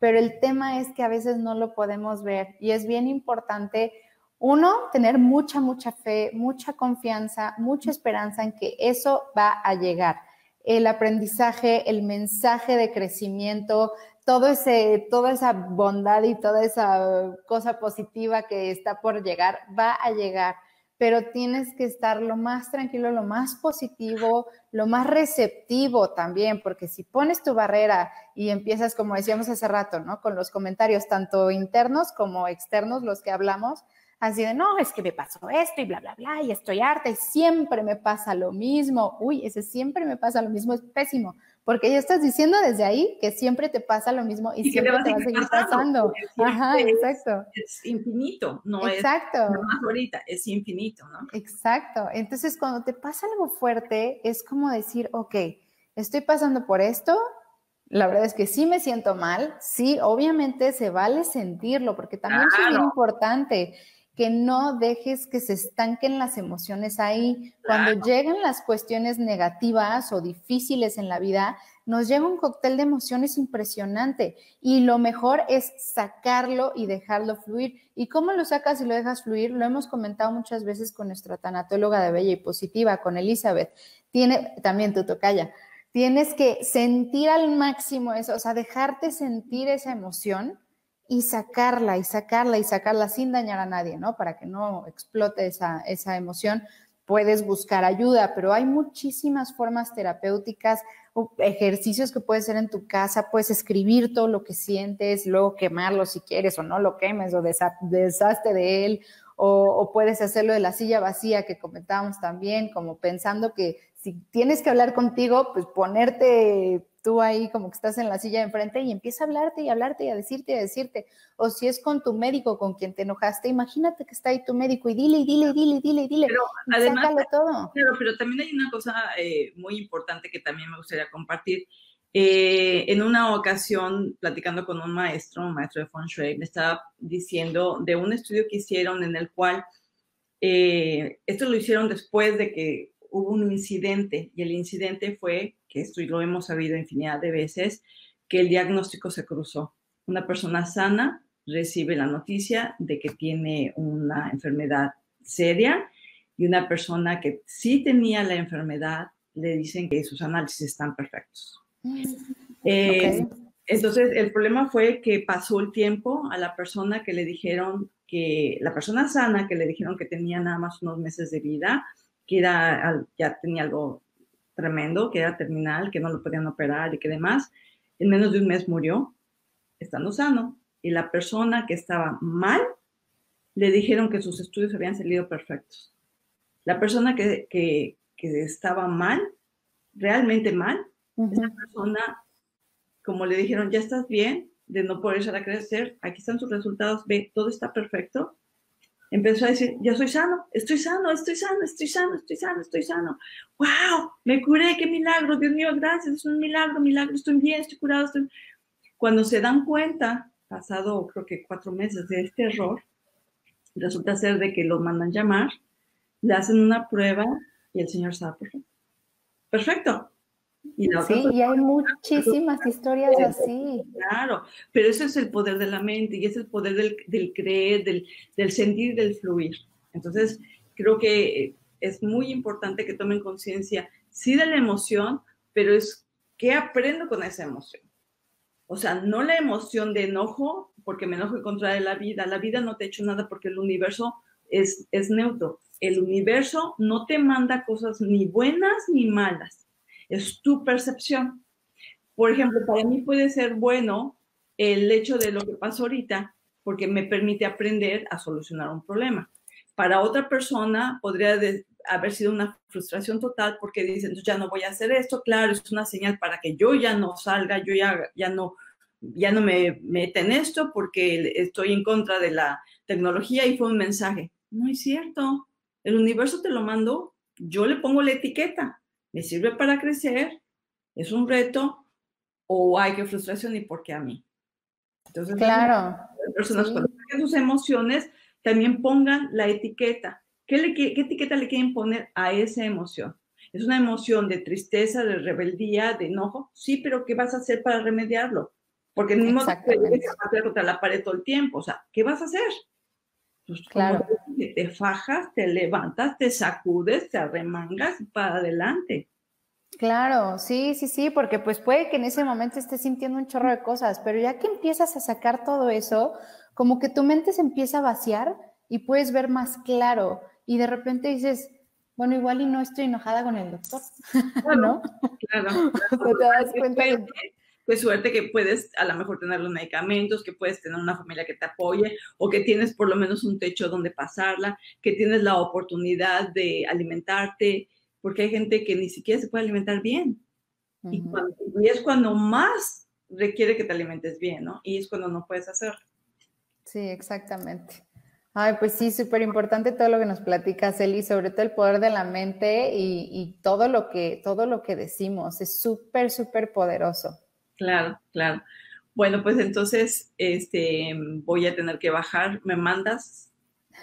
[SPEAKER 2] Pero el tema es que a veces no lo podemos ver y es bien importante uno, tener mucha, mucha fe, mucha confianza, mucha esperanza en que eso va a llegar. El aprendizaje, el mensaje de crecimiento, todo ese, toda esa bondad y toda esa cosa positiva que está por llegar, va a llegar. Pero tienes que estar lo más tranquilo, lo más positivo, lo más receptivo también, porque si pones tu barrera y empiezas, como decíamos hace rato, ¿no? Con los comentarios tanto internos como externos, los que hablamos, así de, no, es que me pasó esto y bla, bla, bla, y estoy harta y siempre me pasa lo mismo. Uy, ese siempre me pasa lo mismo es pésimo, porque ya estás diciendo desde ahí que siempre te pasa lo mismo y, siempre te va, a seguir pasando. Ajá, exacto.
[SPEAKER 1] Es infinito, no exacto. es más ahorita, es infinito, ¿no?
[SPEAKER 2] Exacto. Entonces, cuando te pasa algo fuerte, es como decir, ok, estoy pasando por esto, la verdad es que sí me siento mal, sí, obviamente se vale sentirlo, porque también es muy importante que no dejes que se estanquen las emociones ahí. Cuando llegan las cuestiones negativas o difíciles en la vida, nos llega un cóctel de emociones impresionante y lo mejor es sacarlo y dejarlo fluir. ¿Y cómo lo sacas y lo dejas fluir? Lo hemos comentado muchas veces con nuestra tanatóloga de Bella y Positiva, con Elizabeth. Tiene también tu tocaya. Tienes que sentir al máximo eso, o sea, dejarte sentir esa emoción y sacarla y sacarla y sacarla sin dañar a nadie, ¿no? Para que no explote esa, esa emoción, puedes buscar ayuda, pero hay muchísimas formas terapéuticas, ejercicios que puedes hacer en tu casa, puedes escribir todo lo que sientes, luego quemarlo si quieres o no lo quemes o deshazte de él, o, o, puedes hacerlo de la silla vacía que comentábamos también, como pensando que si tienes que hablar contigo, pues ponerte tú ahí como que estás en la silla de enfrente y empieza a hablarte y hablarte y a decirte y a decirte. O si es con tu médico con quien te enojaste, imagínate que está ahí tu médico y dile, y dile, y dile, y dile, y dile. Pero además,
[SPEAKER 1] todo. Pero también hay una cosa eh, muy importante que también me gustaría compartir. Eh, en una ocasión, platicando con un maestro, un maestro de Feng Shui, me estaba diciendo de un estudio que hicieron en el cual eh, esto lo hicieron después de que hubo un incidente y el incidente fue, que esto lo hemos sabido infinidad de veces, que el diagnóstico se cruzó. Una persona sana recibe la noticia de que tiene una enfermedad seria y una persona que sí tenía la enfermedad le dicen que sus análisis están perfectos. Mm. Eh, entonces, el problema fue que pasó el tiempo a la persona que le dijeron que, la persona sana que le dijeron que tenía nada más unos meses de vida, que era, ya tenía algo tremendo, que era terminal, que no lo podían operar y que demás, en menos de un mes murió, estando sano. Y la persona que estaba mal, le dijeron que sus estudios habían salido perfectos. La persona que, que, que estaba mal, realmente mal, esa persona, como le dijeron, ya estás bien, de no poder a crecer, aquí están sus resultados, ve, todo está perfecto. Empezó a decir, ya soy sano, estoy sano, estoy sano, estoy sano, estoy sano, estoy sano. ¡Wow! Me curé, qué milagro, Dios mío, gracias, es un milagro, milagro, estoy bien, estoy curado. Estoy... Cuando se dan cuenta, pasado creo que cuatro meses de este error, resulta ser de que los mandan llamar, le hacen una prueba y el señor estaba perfecto. Perfecto.
[SPEAKER 2] Y sí, y hay muchísimas historias así.
[SPEAKER 1] Claro, pero ese es el poder de la mente y es el poder del, del creer, del, del, sentir, del fluir. Entonces, creo que es muy importante que tomen conciencia, sí, de la emoción, pero es qué aprendo con esa emoción. O sea, no la emoción de enojo, porque me enojo en contra de la vida. La vida no te ha hecho nada porque el universo es, es neutro. El universo no te manda cosas ni buenas ni malas es tu percepción. Por ejemplo, para mí puede ser bueno el hecho de lo que pasó ahorita porque me permite aprender a solucionar un problema. Para otra persona podría haber sido una frustración total porque dicen, ya no voy a hacer esto, claro, es una señal para que yo ya no salga, yo ya, no ya no me meta en esto porque estoy en contra de la tecnología y fue un mensaje. No es cierto. El universo te lo mando, yo le pongo la etiqueta me sirve para crecer, es un reto, o hay que frustración y por qué a mí.
[SPEAKER 2] Entonces, claro.
[SPEAKER 1] las personas cuando sus emociones también pongan la etiqueta. ¿Qué, le, ¿Qué etiqueta le quieren poner a esa emoción? ¿Es una emoción de tristeza, de rebeldía, de enojo? Sí, pero ¿qué vas a hacer para remediarlo? Porque no puedes hacer contra la pared todo el tiempo. O sea, ¿qué vas a hacer? Pues, claro. Te fajas, te levantas, te sacudes, te arremangas para adelante.
[SPEAKER 2] Claro, sí, sí, sí, porque pues puede que en ese momento estés sintiendo un chorro de cosas, pero ya que empiezas a sacar todo eso, como que tu mente se empieza a vaciar y puedes ver más claro y de repente dices, bueno, igual y no estoy enojada con el doctor, ¿no?
[SPEAKER 1] Claro, claro. te das cuenta de pues suerte que puedes a lo mejor tener los medicamentos, que puedes tener una familia que te apoye o que tienes por lo menos un techo donde pasarla, que tienes la oportunidad de alimentarte, porque hay gente que ni siquiera se puede alimentar bien. y, es cuando más requiere que te alimentes bien, ¿no? Y es cuando no puedes hacerlo.
[SPEAKER 2] Sí, exactamente. Ay, pues sí, súper importante todo lo que nos platicas, Eli, sobre todo el poder de la mente y, y todo, lo que, todo lo que decimos. Es súper, súper poderoso.
[SPEAKER 1] Claro, claro. Bueno, pues entonces este, voy a tener que bajar. ¿Me mandas?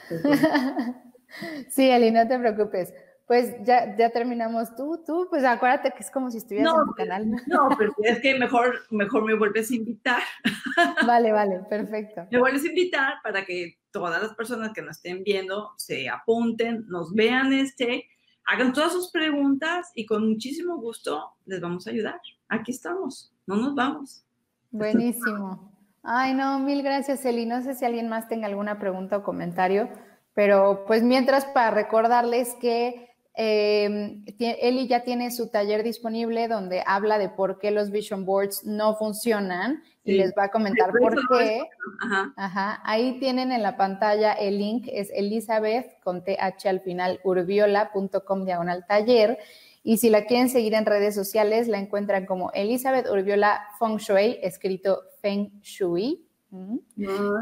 [SPEAKER 2] sí, Eli, no te preocupes. Pues ya, ya terminamos tú, tú, pues acuérdate que es como si estuvieras en tu canal.
[SPEAKER 1] No, pero es que mejor, mejor me vuelves a invitar.
[SPEAKER 2] Vale, vale, perfecto.
[SPEAKER 1] Me vuelves a invitar para que todas las personas que nos estén viendo se apunten, nos vean este, hagan todas sus preguntas y con muchísimo gusto les vamos a ayudar. Aquí estamos no nos vamos.
[SPEAKER 2] Buenísimo. Ay, no, mil gracias, Eli. No sé si alguien más tenga alguna pregunta o comentario, pero pues mientras para recordarles que eh, Eli ya tiene su taller disponible donde habla de por qué los vision boards no funcionan y les va a comentar por qué. Ajá. Ajá. Ahí tienen en la pantalla el link, es Elizabeth con TH al final, urbiola.com diagonal taller. Y si la quieren seguir en redes sociales, la encuentran como Elizabeth Urbiola Feng Shui, escrito Feng Shui.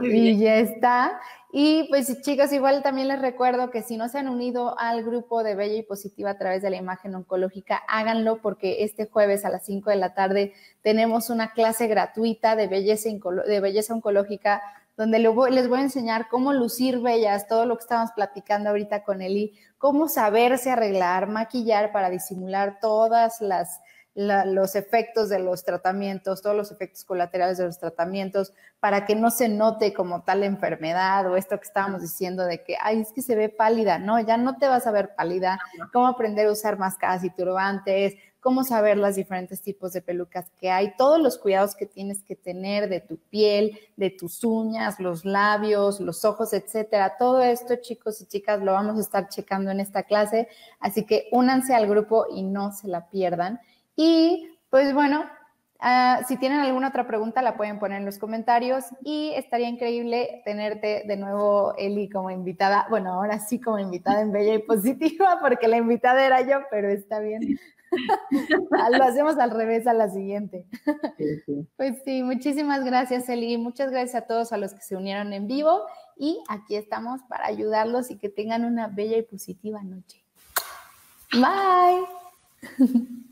[SPEAKER 2] Y ya está. Y pues chicos, igual también les recuerdo que si no se han unido al grupo de Bella y Positiva a través de la imagen oncológica, háganlo porque este jueves a las 5 de la tarde tenemos una clase gratuita de belleza, de belleza oncológica donde les voy a enseñar cómo lucir bellas, todo lo que estamos platicando ahorita con Eli, cómo saberse arreglar, maquillar para disimular todas las los efectos de los tratamientos, todos los efectos colaterales de los tratamientos, para que no se note como tal enfermedad o esto que estábamos diciendo de que, ay, es que se ve pálida. No, ya no te vas a ver pálida. Cómo aprender a usar máscaras y turbantes, cómo saber los diferentes tipos de pelucas que hay, todos los cuidados que tienes que tener de tu piel, de tus uñas, los labios, los ojos, etcétera. Todo esto, chicos y chicas, lo vamos a estar checando en esta clase. Así que únanse al grupo y no se la pierdan. Y pues bueno, ah, si tienen alguna otra pregunta la pueden poner en los comentarios y estaría increíble tenerte de nuevo, Eli, como invitada. Bueno, ahora sí como invitada en Bella y Positiva, porque la invitada era yo, pero está bien. Lo hacemos al revés a la siguiente. Pues sí, muchísimas gracias, Eli. Muchas gracias a todos a los que se unieron en vivo y aquí estamos para ayudarlos y que tengan una bella y positiva noche. Bye.